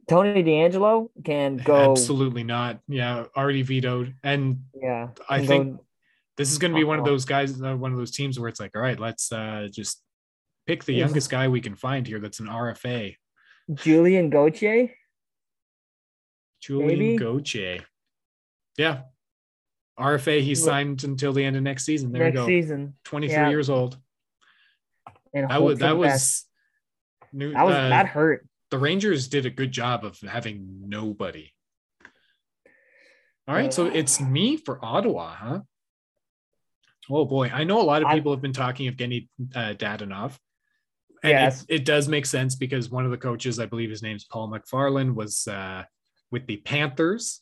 Tony DeAngelo can go. Absolutely not. Yeah, already vetoed. And Yeah. I think go- this is going to be one of those guys, uh, one of those teams where it's like, all right, let's uh, just pick the youngest guy we can find here. That's an RFA, Julien Gauthier. Julien Maybe. Gauthier. Yeah, RFA. He's Look- signed until the end of next season. There next we go. season. 23 Yeah. years old. And That was that was new. that was uh, that hurt. the Rangers did a good job of having nobody. All right, so it's me for Ottawa, huh? Oh boy, I know a lot of I- people have been talking of Evgeny uh, Dadonov. And Yes. it, it does make sense because one of the coaches, I believe his name's Paul McFarland, was uh, with the Panthers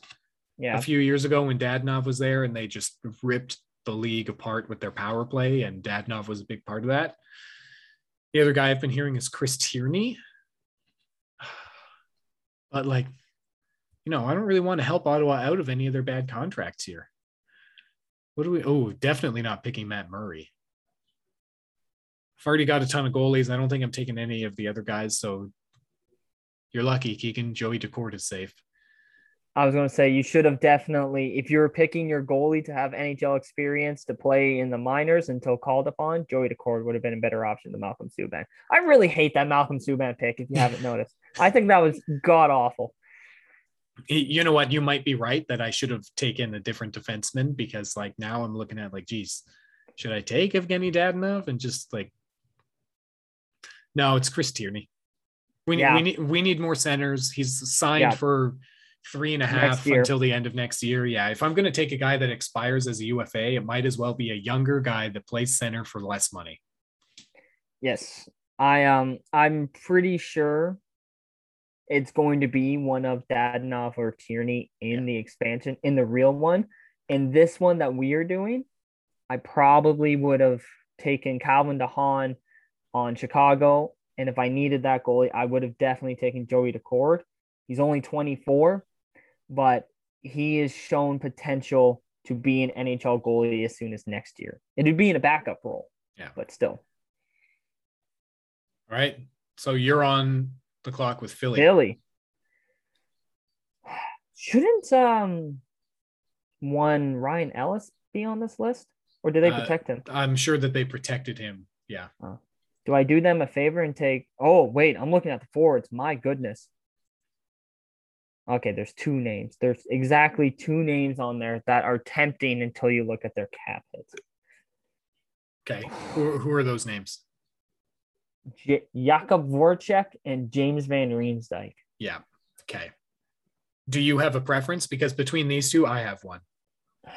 Yeah. a few years ago when Dadonov was there, and they just ripped the league apart with their power play, and Dadonov was a big part of that. The other guy I've been hearing is Chris Tierney. But like, you know, I don't really want to help Ottawa out of any of their bad contracts here. What do we? Oh, definitely not picking Matt Murray. I've already got a ton of goalies. I don't think I'm taking any of the other guys. So you're lucky, Keegan. Joey Daccord is safe. I was going to say you should have definitely, if you were picking your goalie to have NHL experience to play in the minors until called upon, Joey Daccord would have been a better option than Malcolm Subban. I really hate that Malcolm Subban pick. If you haven't noticed, I think that was god awful. you know what you might be right that i should have taken a different defenseman because like now i'm looking at like geez should i take evgeny dadonov and just like no it's chris tierney we need Yeah. we need we need more centers he's signed Yeah. for three and a half until the end of next year. Yeah if i'm going to take a guy that expires as a ufa it might as well be a younger guy that plays center for less money. Yes, I um, I'm pretty sure it's going to be one of Dadonov or Tierney in the expansion in the real one. In this one that we are doing, I probably would have taken Calvin DeHaan on Chicago, and if I needed that goalie, I would have definitely taken Joey Daccord. He's only 24, but he has shown potential to be an NHL goalie as soon as next year. It'd be in a backup role, Yeah. but still. all right so you're on the clock with philly Philly. Shouldn't um one Ryan Ellis be on this list? Or do they Uh, protect him? i'm sure that they protected him yeah Do I do them a favor and take oh wait, I'm looking at the forwards. My goodness. Okay, there's two names. There's exactly two names on there that are tempting until you look at their cap hits. okay who, who are those names J- Jakub Voracek and James Van Riemsdyk. Yeah. Okay. Do you have a preference? Because between these two, I have one.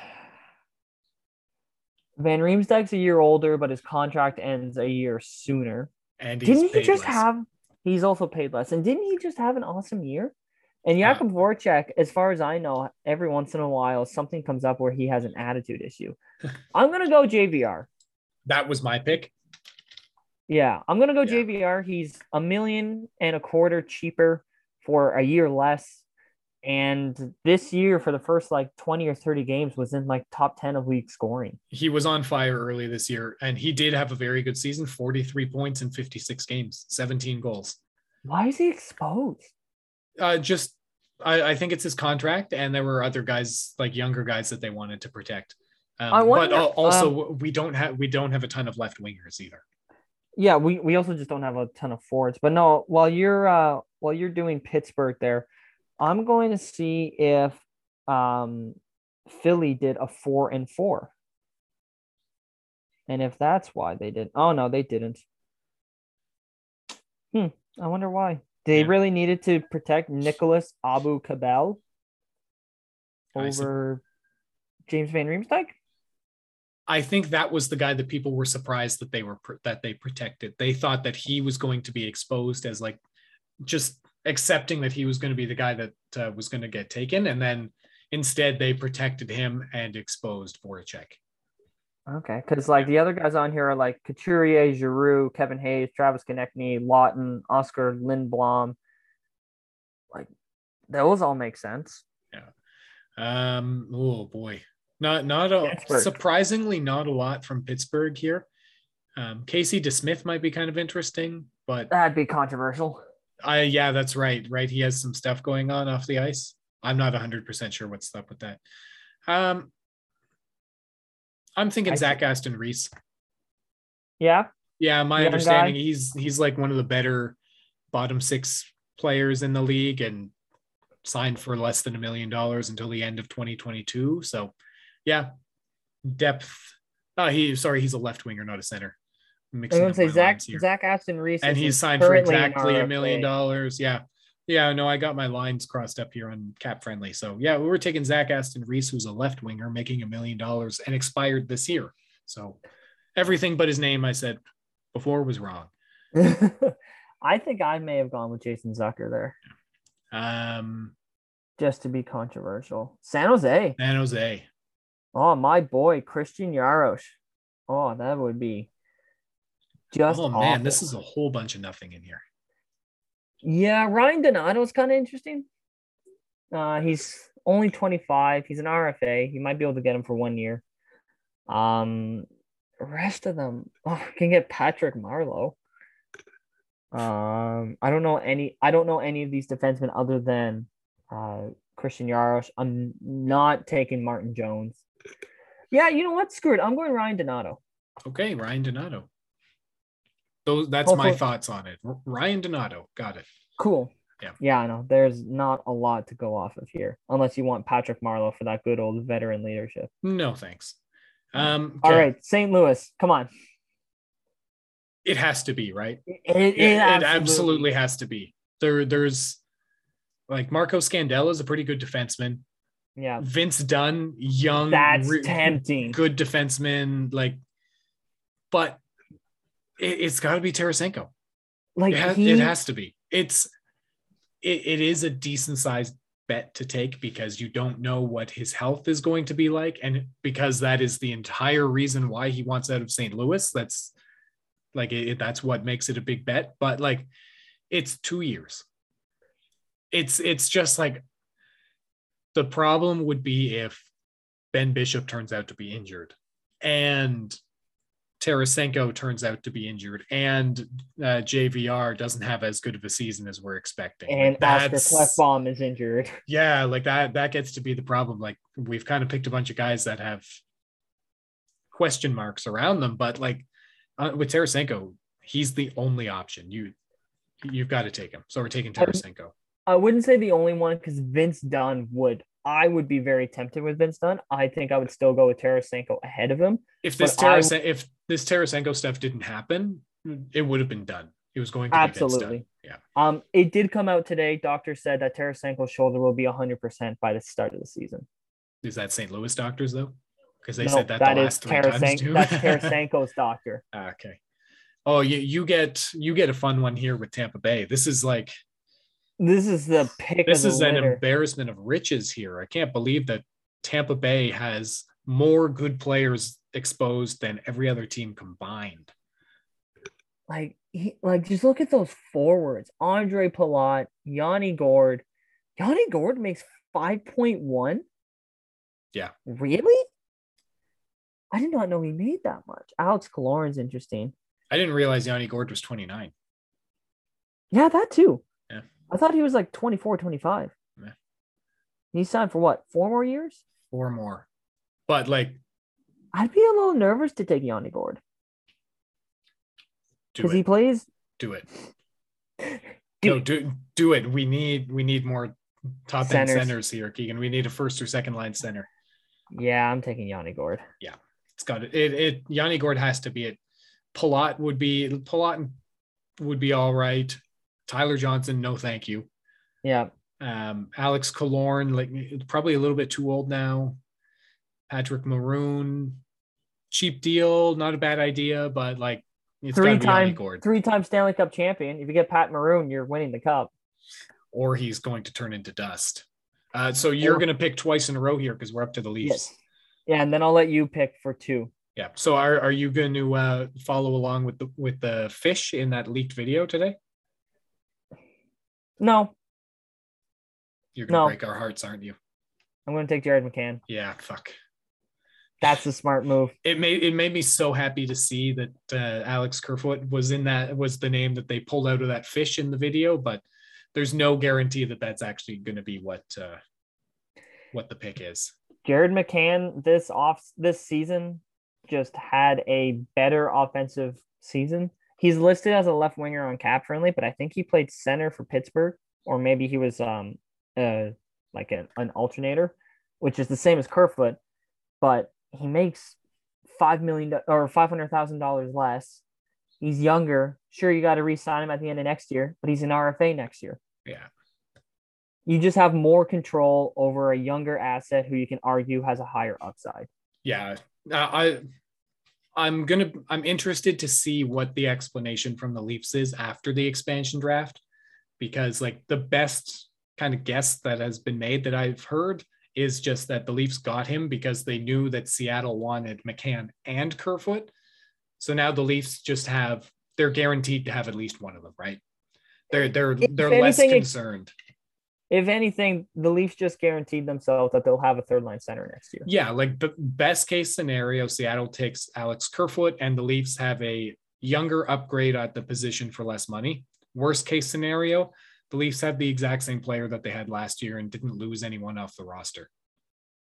Van Riemsdyk's a year older, but his contract ends a year sooner. And he's didn't he just less. have? He's also paid less, and didn't he just have an awesome year? And Jakub Voracek, as far as I know, every once in a while something comes up where he has an attitude issue. I'm gonna go JVR. That was my pick. Yeah, I'm gonna go Yeah. JVR. He's a million and a quarter cheaper for a year less. And this year, for the first like 20 or 30 games, was in like top 10 of league scoring. He was on fire early this year, and he did have a very good season 43 points in 56 games, 17 goals. Why is he exposed? Uh, just I, I think it's his contract, and there were other guys like younger guys that they wanted to protect. Um, I wonder, but also um, we don't have we don't have a ton of left wingers either. Yeah, we, we also just don't have a ton of forwards. But no, while you're uh while you're doing Pittsburgh there, I'm going to see if um Philly did a four and four. And if that's why they did oh no, they didn't. Hmm. I wonder why. They Yeah. really needed to protect Nicholas Abu Kabel over James Van Riemsdyk. I think that was the guy that people were surprised that they were that they protected. They thought that he was going to be exposed as like just accepting that he was going to be the guy that uh, was going to get taken, and then instead they protected him and exposed Voracek. Okay, because like the other guys on here are like Couturier, Giroux, Kevin Hayes, Travis Konecny, Laughton, Oskar Lindblom. Like those all make sense. Yeah. Um, oh boy, not not a Pittsburgh. surprisingly not a lot from Pittsburgh here. Um, Casey DeSmith might be kind of interesting, but That'd be controversial. I yeah, that's right. Right, he has some stuff going on off the ice. I'm not 100 percent sure what's up with that. Um, I'm thinking I Zach Aston Reese. Yeah, Yeah, my Young understanding guy? he's he's like one of the better bottom six players in the league and signed for less than a million dollars until the end of 2022. So yeah, depth. Uh, he sorry, he's a left winger, not a center. I'm I mixing was up gonna say Zach. Zach Aston Reese, and he's signed for exactly a million dollars. Yeah. Yeah, no, I got my lines crossed up here on cap friendly. So yeah, we were taking Zach Aston Reese, who's a left winger, making a million dollars and expired this year. So everything but his name I said before was wrong. I think I may have gone with Jason Zucker there, Um, just to be controversial. San Jose. San Jose. Oh, my boy, Christian Jaros. Oh, that would be just. oh man, this is a whole bunch of nothing in here. Yeah, Ryan Donato is kind of interesting. Uh, he's only 25. He's an RFA. You might be able to get him for one year. Um, rest of them oh, can get Patrick Marleau. Um, I don't know any. I don't know any of these defensemen other than uh, Christian Jaros. I'm not taking Martin Jones. Yeah, you know what? Screw it. I'm going Ryan Donato. Okay, Ryan Donato. Those that's my thoughts on it. Ryan Donato, got it. Cool. Yeah. Yeah, I know. There's not a lot to go off of here, unless you want Patrick Marleau for that good old veteran leadership. No thanks. Um, okay. right, St. Louis, come on. it has to be right. It, It, it absolutely has to be. There, there's like Marco Scandella is a pretty good defenseman. Yeah, Vince Dunn, young, that's re- tempting. good defenseman. Like, but it, it's got to be Tarasenko. Like It, has, he, it has to be. It's it, it is a decent sized bet to take because you don't know what his health is going to be like, and because that is the entire reason why he wants out of St. Louis. That's like it, that's what makes it a big bet. But like, it's two years. It's it's just like the problem would be if Ben Bishop turns out to be injured and Tarasenko turns out to be injured and uh, JVR doesn't have as good of a season as we're expecting. Like, and Oscar that's- Klefbom is injured. Yeah, like that that gets to be the problem. Like we've kind of picked a bunch of guys that have question marks around them, but like uh, with Tarasenko, he's the only option. You you've got to take him. So we're taking Tarasenko. I wouldn't say the only one because Vince Dunn would. I would be very tempted with Vince Dunn. I think I would still go with Tarasenko ahead of him. If this I- if this Tarasenko stuff didn't happen, it would have been done. It was going to Absolutely. Yeah. Um, it did come out today. Doctor said that Tarasenko's shoulder will be 100% by the start of the season. Is that St. Louis doctors though? Because they No, said that, that the last three times too. That's Tarasenko's doctor. Ah, okay. Oh, you you get you get a fun one here with Tampa Bay. This is like This is the pick this is the an embarrassment of riches here. I can't believe that Tampa Bay has more good players exposed than every other team combined. like he, like just look at those forwards. Andre Palat, Yanni Gourde. Yanni Gourde makes 5.1. Yeah. Really? I did not know he made that much. Alex Killorn's interesting. I didn't realize Yanni Gourde was 29. Yeah, that too. I thought he was like 24, 25. Yeah. He signed for what? Four more years? Four more. But like, I'd be a little nervous to take Yanni Gourde because he plays. do it. Do no, it. do do it. We need we need more top Centers. end centers here, Keegan. We need a first or second line center. Yeah, I'm taking Yanni Gourde. Yeah, it's got it. It, it Yanni Gourde has to be it. Palat would be Palat would be all right. Tyler Johnson, no thank you. Yeah. Um, Alex Killorn, like probably a little bit too old now. Patrick Maroon, cheap deal, not a bad idea, but like it's Three be Yanni time, three time Stanley Cup champion. If you get Pat Maroon, you're winning the cup. or he's going to turn into dust. Uh, so you're going to pick twice in a row here because we're up to the Leafs. Yes. Yeah, and then I'll let you pick for two. Yeah. So are, are you going to uh, follow along with the with the fish in that leaked video today? No, You're going to No. break our hearts, aren't you? I'm going to take Jared McCann. Yeah. Fuck. That's a smart move. It made it made me so happy to see that uh, Alex Kerfoot was in that was the name that they pulled out of that fish in the video, but there's no guarantee that that's actually going to be what uh, what the pick is. Jared McCann this off this season just had a better offensive season. He's listed as a left winger on cap friendly, but I think he played center for Pittsburgh, or maybe he was um uh like an, an alternator, which is the same as Kerfoot, but he makes five million or five hundred thousand dollars less. He's younger. Sure, you got to re-sign him at the end of next year, but he's an RFA next year. Yeah. You just have more control over a younger asset who you can argue has a higher upside. Yeah. I I'm gonna I'm interested to see what the explanation from the Leafs is after the expansion draft, because like the best kind of guess that has been made that I've heard is just that the Leafs got him because they knew that Seattle wanted McCann and Kerfoot. So now the Leafs just have they're guaranteed to have at least one of them, right? They're they're If they're less concerned. If anything, the Leafs just guaranteed themselves that they'll have a third line center next year. Yeah, like the best case scenario, Seattle takes Alex Kerfoot and the Leafs have a younger upgrade at the position for less money. Worst case scenario, the Leafs have the exact same player that they had last year and didn't lose anyone off the roster.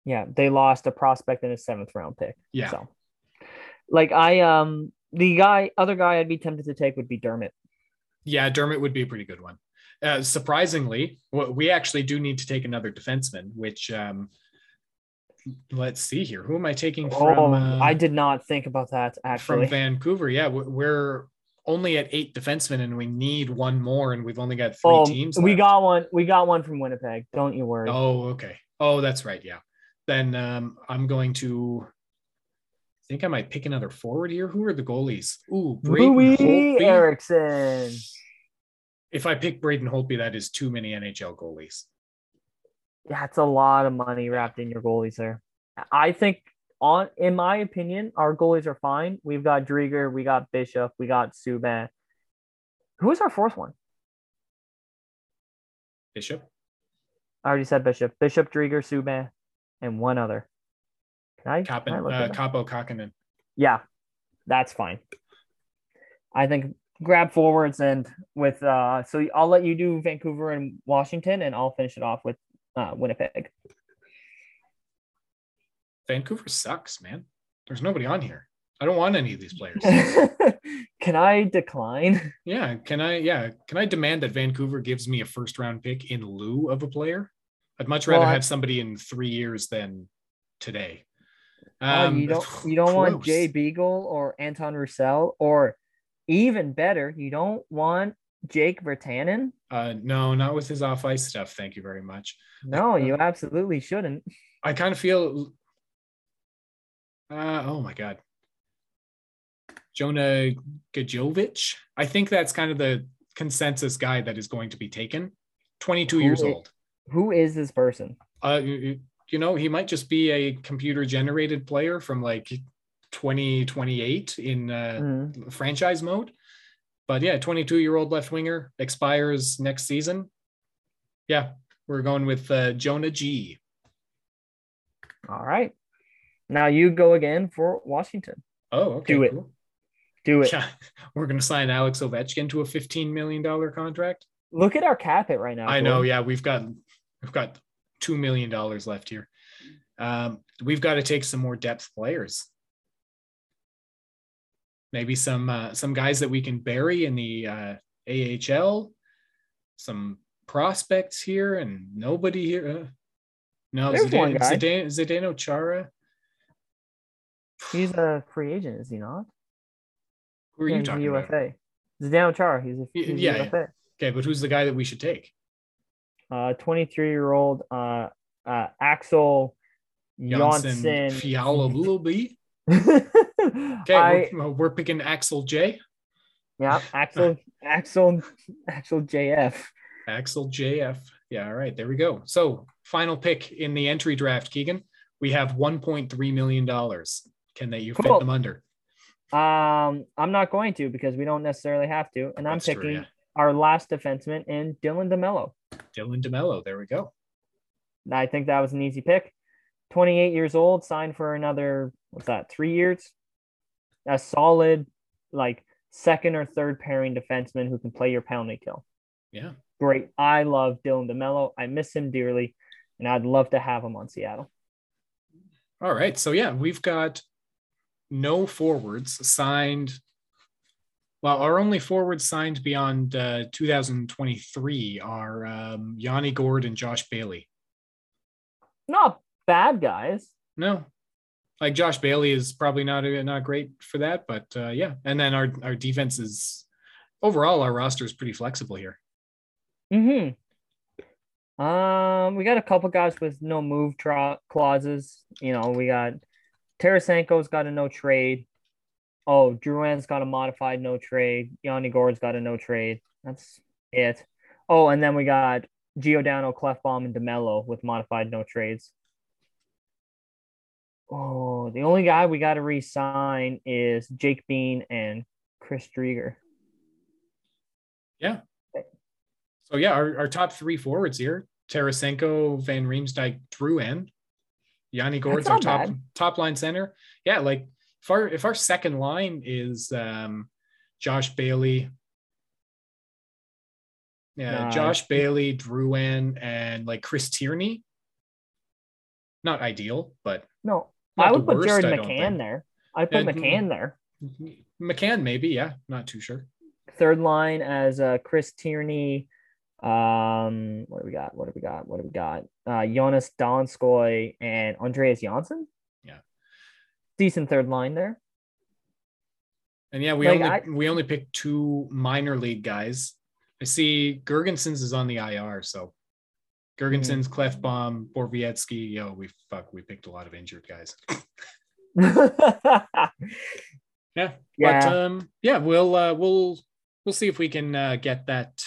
Yeah, they lost a prospect in a seventh round pick. Yeah. So, like I um the guy other guy I'd be tempted to take would be Dermott. Yeah, Dermott would be a pretty good one. Uh, surprisingly, we actually do need to take another defenseman, which um, let's see here. Who am I taking from? oh, uh, I did not think about that actually. from. Vancouver. Yeah, we- we're only at eight defensemen and we need one more, and we've only got three Oh, teams. we got one. We got one from Winnipeg. Don't you worry. Oh, okay. Oh, that's right. Yeah. Then um, I'm going to. I think I might pick another forward here. Who are the goalies? Ooh, Louis Holtby. Erickson. If I pick Braden Holtby, that is too many NHL goalies. Yeah, it's a lot of money wrapped in your goalies there. I think on in my opinion, our goalies are fine. We've got Driedger, we got Bishop, we got Subban. Who is our fourth one? Bishop. I already said Bishop. Bishop, Driedger, Subban, and one other. Can I, can I uh. Kaapo Kahkonen. Yeah, that's fine. I think grab forwards and with uh so I'll let you do Vancouver and Washington and I'll finish it off with uh Winnipeg. Vancouver sucks, man. There's nobody on here. I don't want any of these players. Can I decline? yeah. Can I? Yeah. Can I demand that Vancouver gives me a first round pick in lieu of a player? I'd much rather Well, I- have somebody in three years than today. Oh, Um, you don't you don't want. Jay Beagle or Anton Roussel or even better, you don't want Jake Virtanen? Uh, no, not with his off ice stuff. Thank you very much. No, you absolutely shouldn't. I kind of feel. Uh, oh my god, Jonah Gadjovich. I think that's kind of the consensus guy that is going to be taken. Twenty-two years Who- old. Who is this person? Uh, you, you know, he might just be a computer-generated player from like 2028 in uh, Mhm. franchise mode. But yeah, 22-year-old left winger expires next season. Yeah, we're going with uh, Jonah G. All right. Now you go again for Washington. Oh, okay. Do it. cool. Do it. Yeah, we're gonna sign Alex Ovechkin to a fifteen million dollar contract. Look at our cap hit right now. I know. Yeah, we've got we've got two million dollars left here. Um, we've got to take some more depth players. Maybe some uh, some guys that we can bury in the uh, AHL. Some prospects here, and nobody here. Uh, no, There's guy. Zdeno, Zdeno Chara. He's a free agent, is he not? Who are you he's talking about? UFA. Zdeno Chara. He's a, he's yeah. UFA. Okay, but who's the guy that we should take? Uh, 23 year old uh, uh, Axel Janssen Janssen. Fiala Willoughby. okay, I, we're, we're picking Axel J. yeah, Axel, Axel, Axel JF. Axel JF. Yeah, all right, there we go. So, final pick in the entry draft, Keegan. We have $1.3 million. Can they you fit them under? Um, I'm not going to because we don't necessarily have to, and I'm That's true, picking yeah. our last defenseman in Dylan DeMello. Dylan DeMello. There we go. I think that was an easy pick. 28 years old, signed for another what's that? Three years. A solid, like second or third pairing defenseman who can play your penalty kill. Yeah. Great. I love Dylan DeMello. I miss him dearly, and I'd love to have him on Seattle. All right. So, yeah, we've got no forwards signed. Well, our only forwards signed beyond uh, 2023 are um, Yanni Gourde and Josh Bailey. Not bad guys. No, like Josh Bailey is probably not not great for that, but uh, yeah. And then our our defense is overall our roster is pretty flexible here. Hmm. Um, we got a couple guys with no move tra- clauses. You know, we got Tarasenko's got a no trade. Oh, Drouin's got a modified no trade. Yanni Gourde's got a no trade. That's it. Oh, and then we got Giordano, Klefbom, and DeMello with modified no trades. Oh, the only guy we got to re-sign is Jake Bean and Chris Driedger. Yeah. So yeah, our, our top three forwards here: Tarasenko, Van Riemsdyk, Drouin, Yanni Gourde's our top bad. top line center. Yeah, like if our if our second line is um, Josh Bailey. Yeah, Nah. Josh Bailey, Drouin, and like Chris Tierney. Not ideal, but No, I would put worst, Jared McCann there. I'd put And- McCann there. McCann maybe. Yeah, not too sure. Third line as uh, Chris Tierney. Um, what do we got? What do we got? What do we got? Uh, Joonas Donskoi and Andreas Johnsson. Yeah. decent third line there. And yeah, we Like, only I- we only picked two minor league guys. I see Girgensons is on the IR, so Girgensons, Klefbom, Borowiecki. Yo, we fuck, we picked a lot of injured guys. Yeah, Yeah. but um, yeah, we'll uh, we'll we'll see if we can uh, get that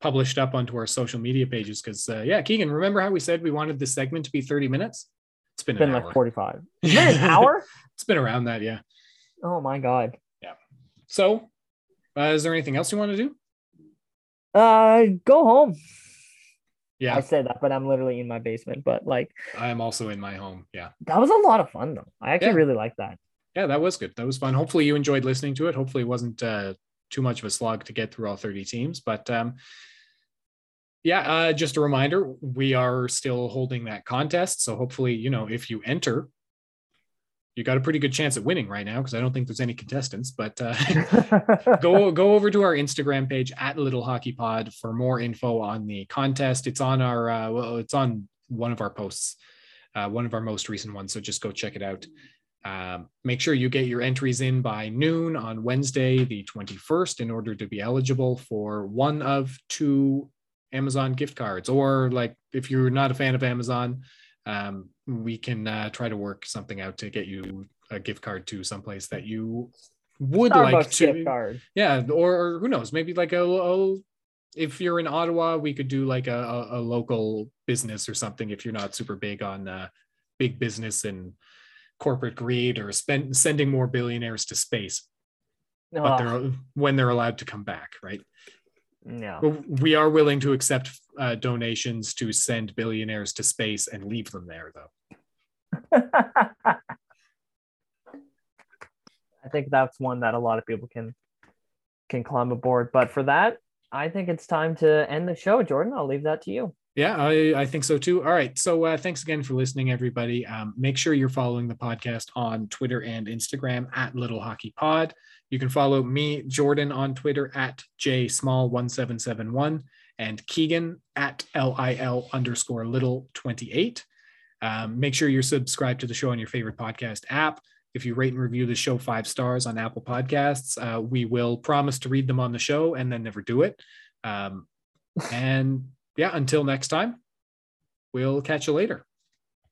published up onto our social media pages. Because uh, yeah, Keegan, remember how we said we wanted this segment to be thirty minutes? It's been, It's been like hour. 45. It's been an hour? It's been around that, yeah. Oh my god. Yeah. So, uh, is there anything else you want to do? Uh go home. Yeah, I said that, but I'm literally in my basement. But like I am also in my home. Yeah. that was a lot of fun though. I actually Yeah. really like that. yeah, that was good. That was fun. Hopefully, you enjoyed listening to it. Hopefully, it wasn't uh, too much of a slog to get through all 30 teams. But um, yeah, uh, just a reminder we are still holding that contest. So, hopefully, you know, if you enter, you got a pretty good chance at winning right now because I don't think there's any contestants. But uh, go go over to our Instagram page at Little Hockey Pod for more info on the contest. It's on our uh, well, it's on one of our posts, uh, one of our most recent ones. So just go check it out. Um, make sure you get your entries in by noon on Wednesday, the 21st, in order to be eligible for one of two Amazon gift cards. Or, like, if you're not a fan of Amazon, um, we can uh, try to work something out to get you a gift card to someplace that you would like to. Yeah, or, or who knows? Maybe like a, a if you're in Ottawa, we could do like a, a, local business or something. If you're not super big on uh, big business and corporate greed or spend sending more billionaires to space, but they're when they're allowed to come back, right? no. But we are willing to accept uh, donations to send billionaires to space and leave them there, though. I think that's one that a lot of people can can climb aboard. But for that, I think it's time to end the show. Jordan, I'll leave that to you. Yeah, I, I think so too. All right. So uh, thanks again for listening, everybody. Um, make sure you're following the podcast on Twitter and Instagram at Little Hockey Pod. You can follow me, Jordan, on Twitter at jsmall1771 and Keegan at LIL underscore little 28. Um, make sure you're subscribed to the show on your favorite podcast app. If you rate and review the show five stars on Apple Podcasts, uh, we will promise to read them on the show and then never do it. Um, and yeah, until next time, we'll catch you later.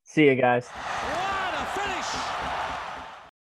See you guys.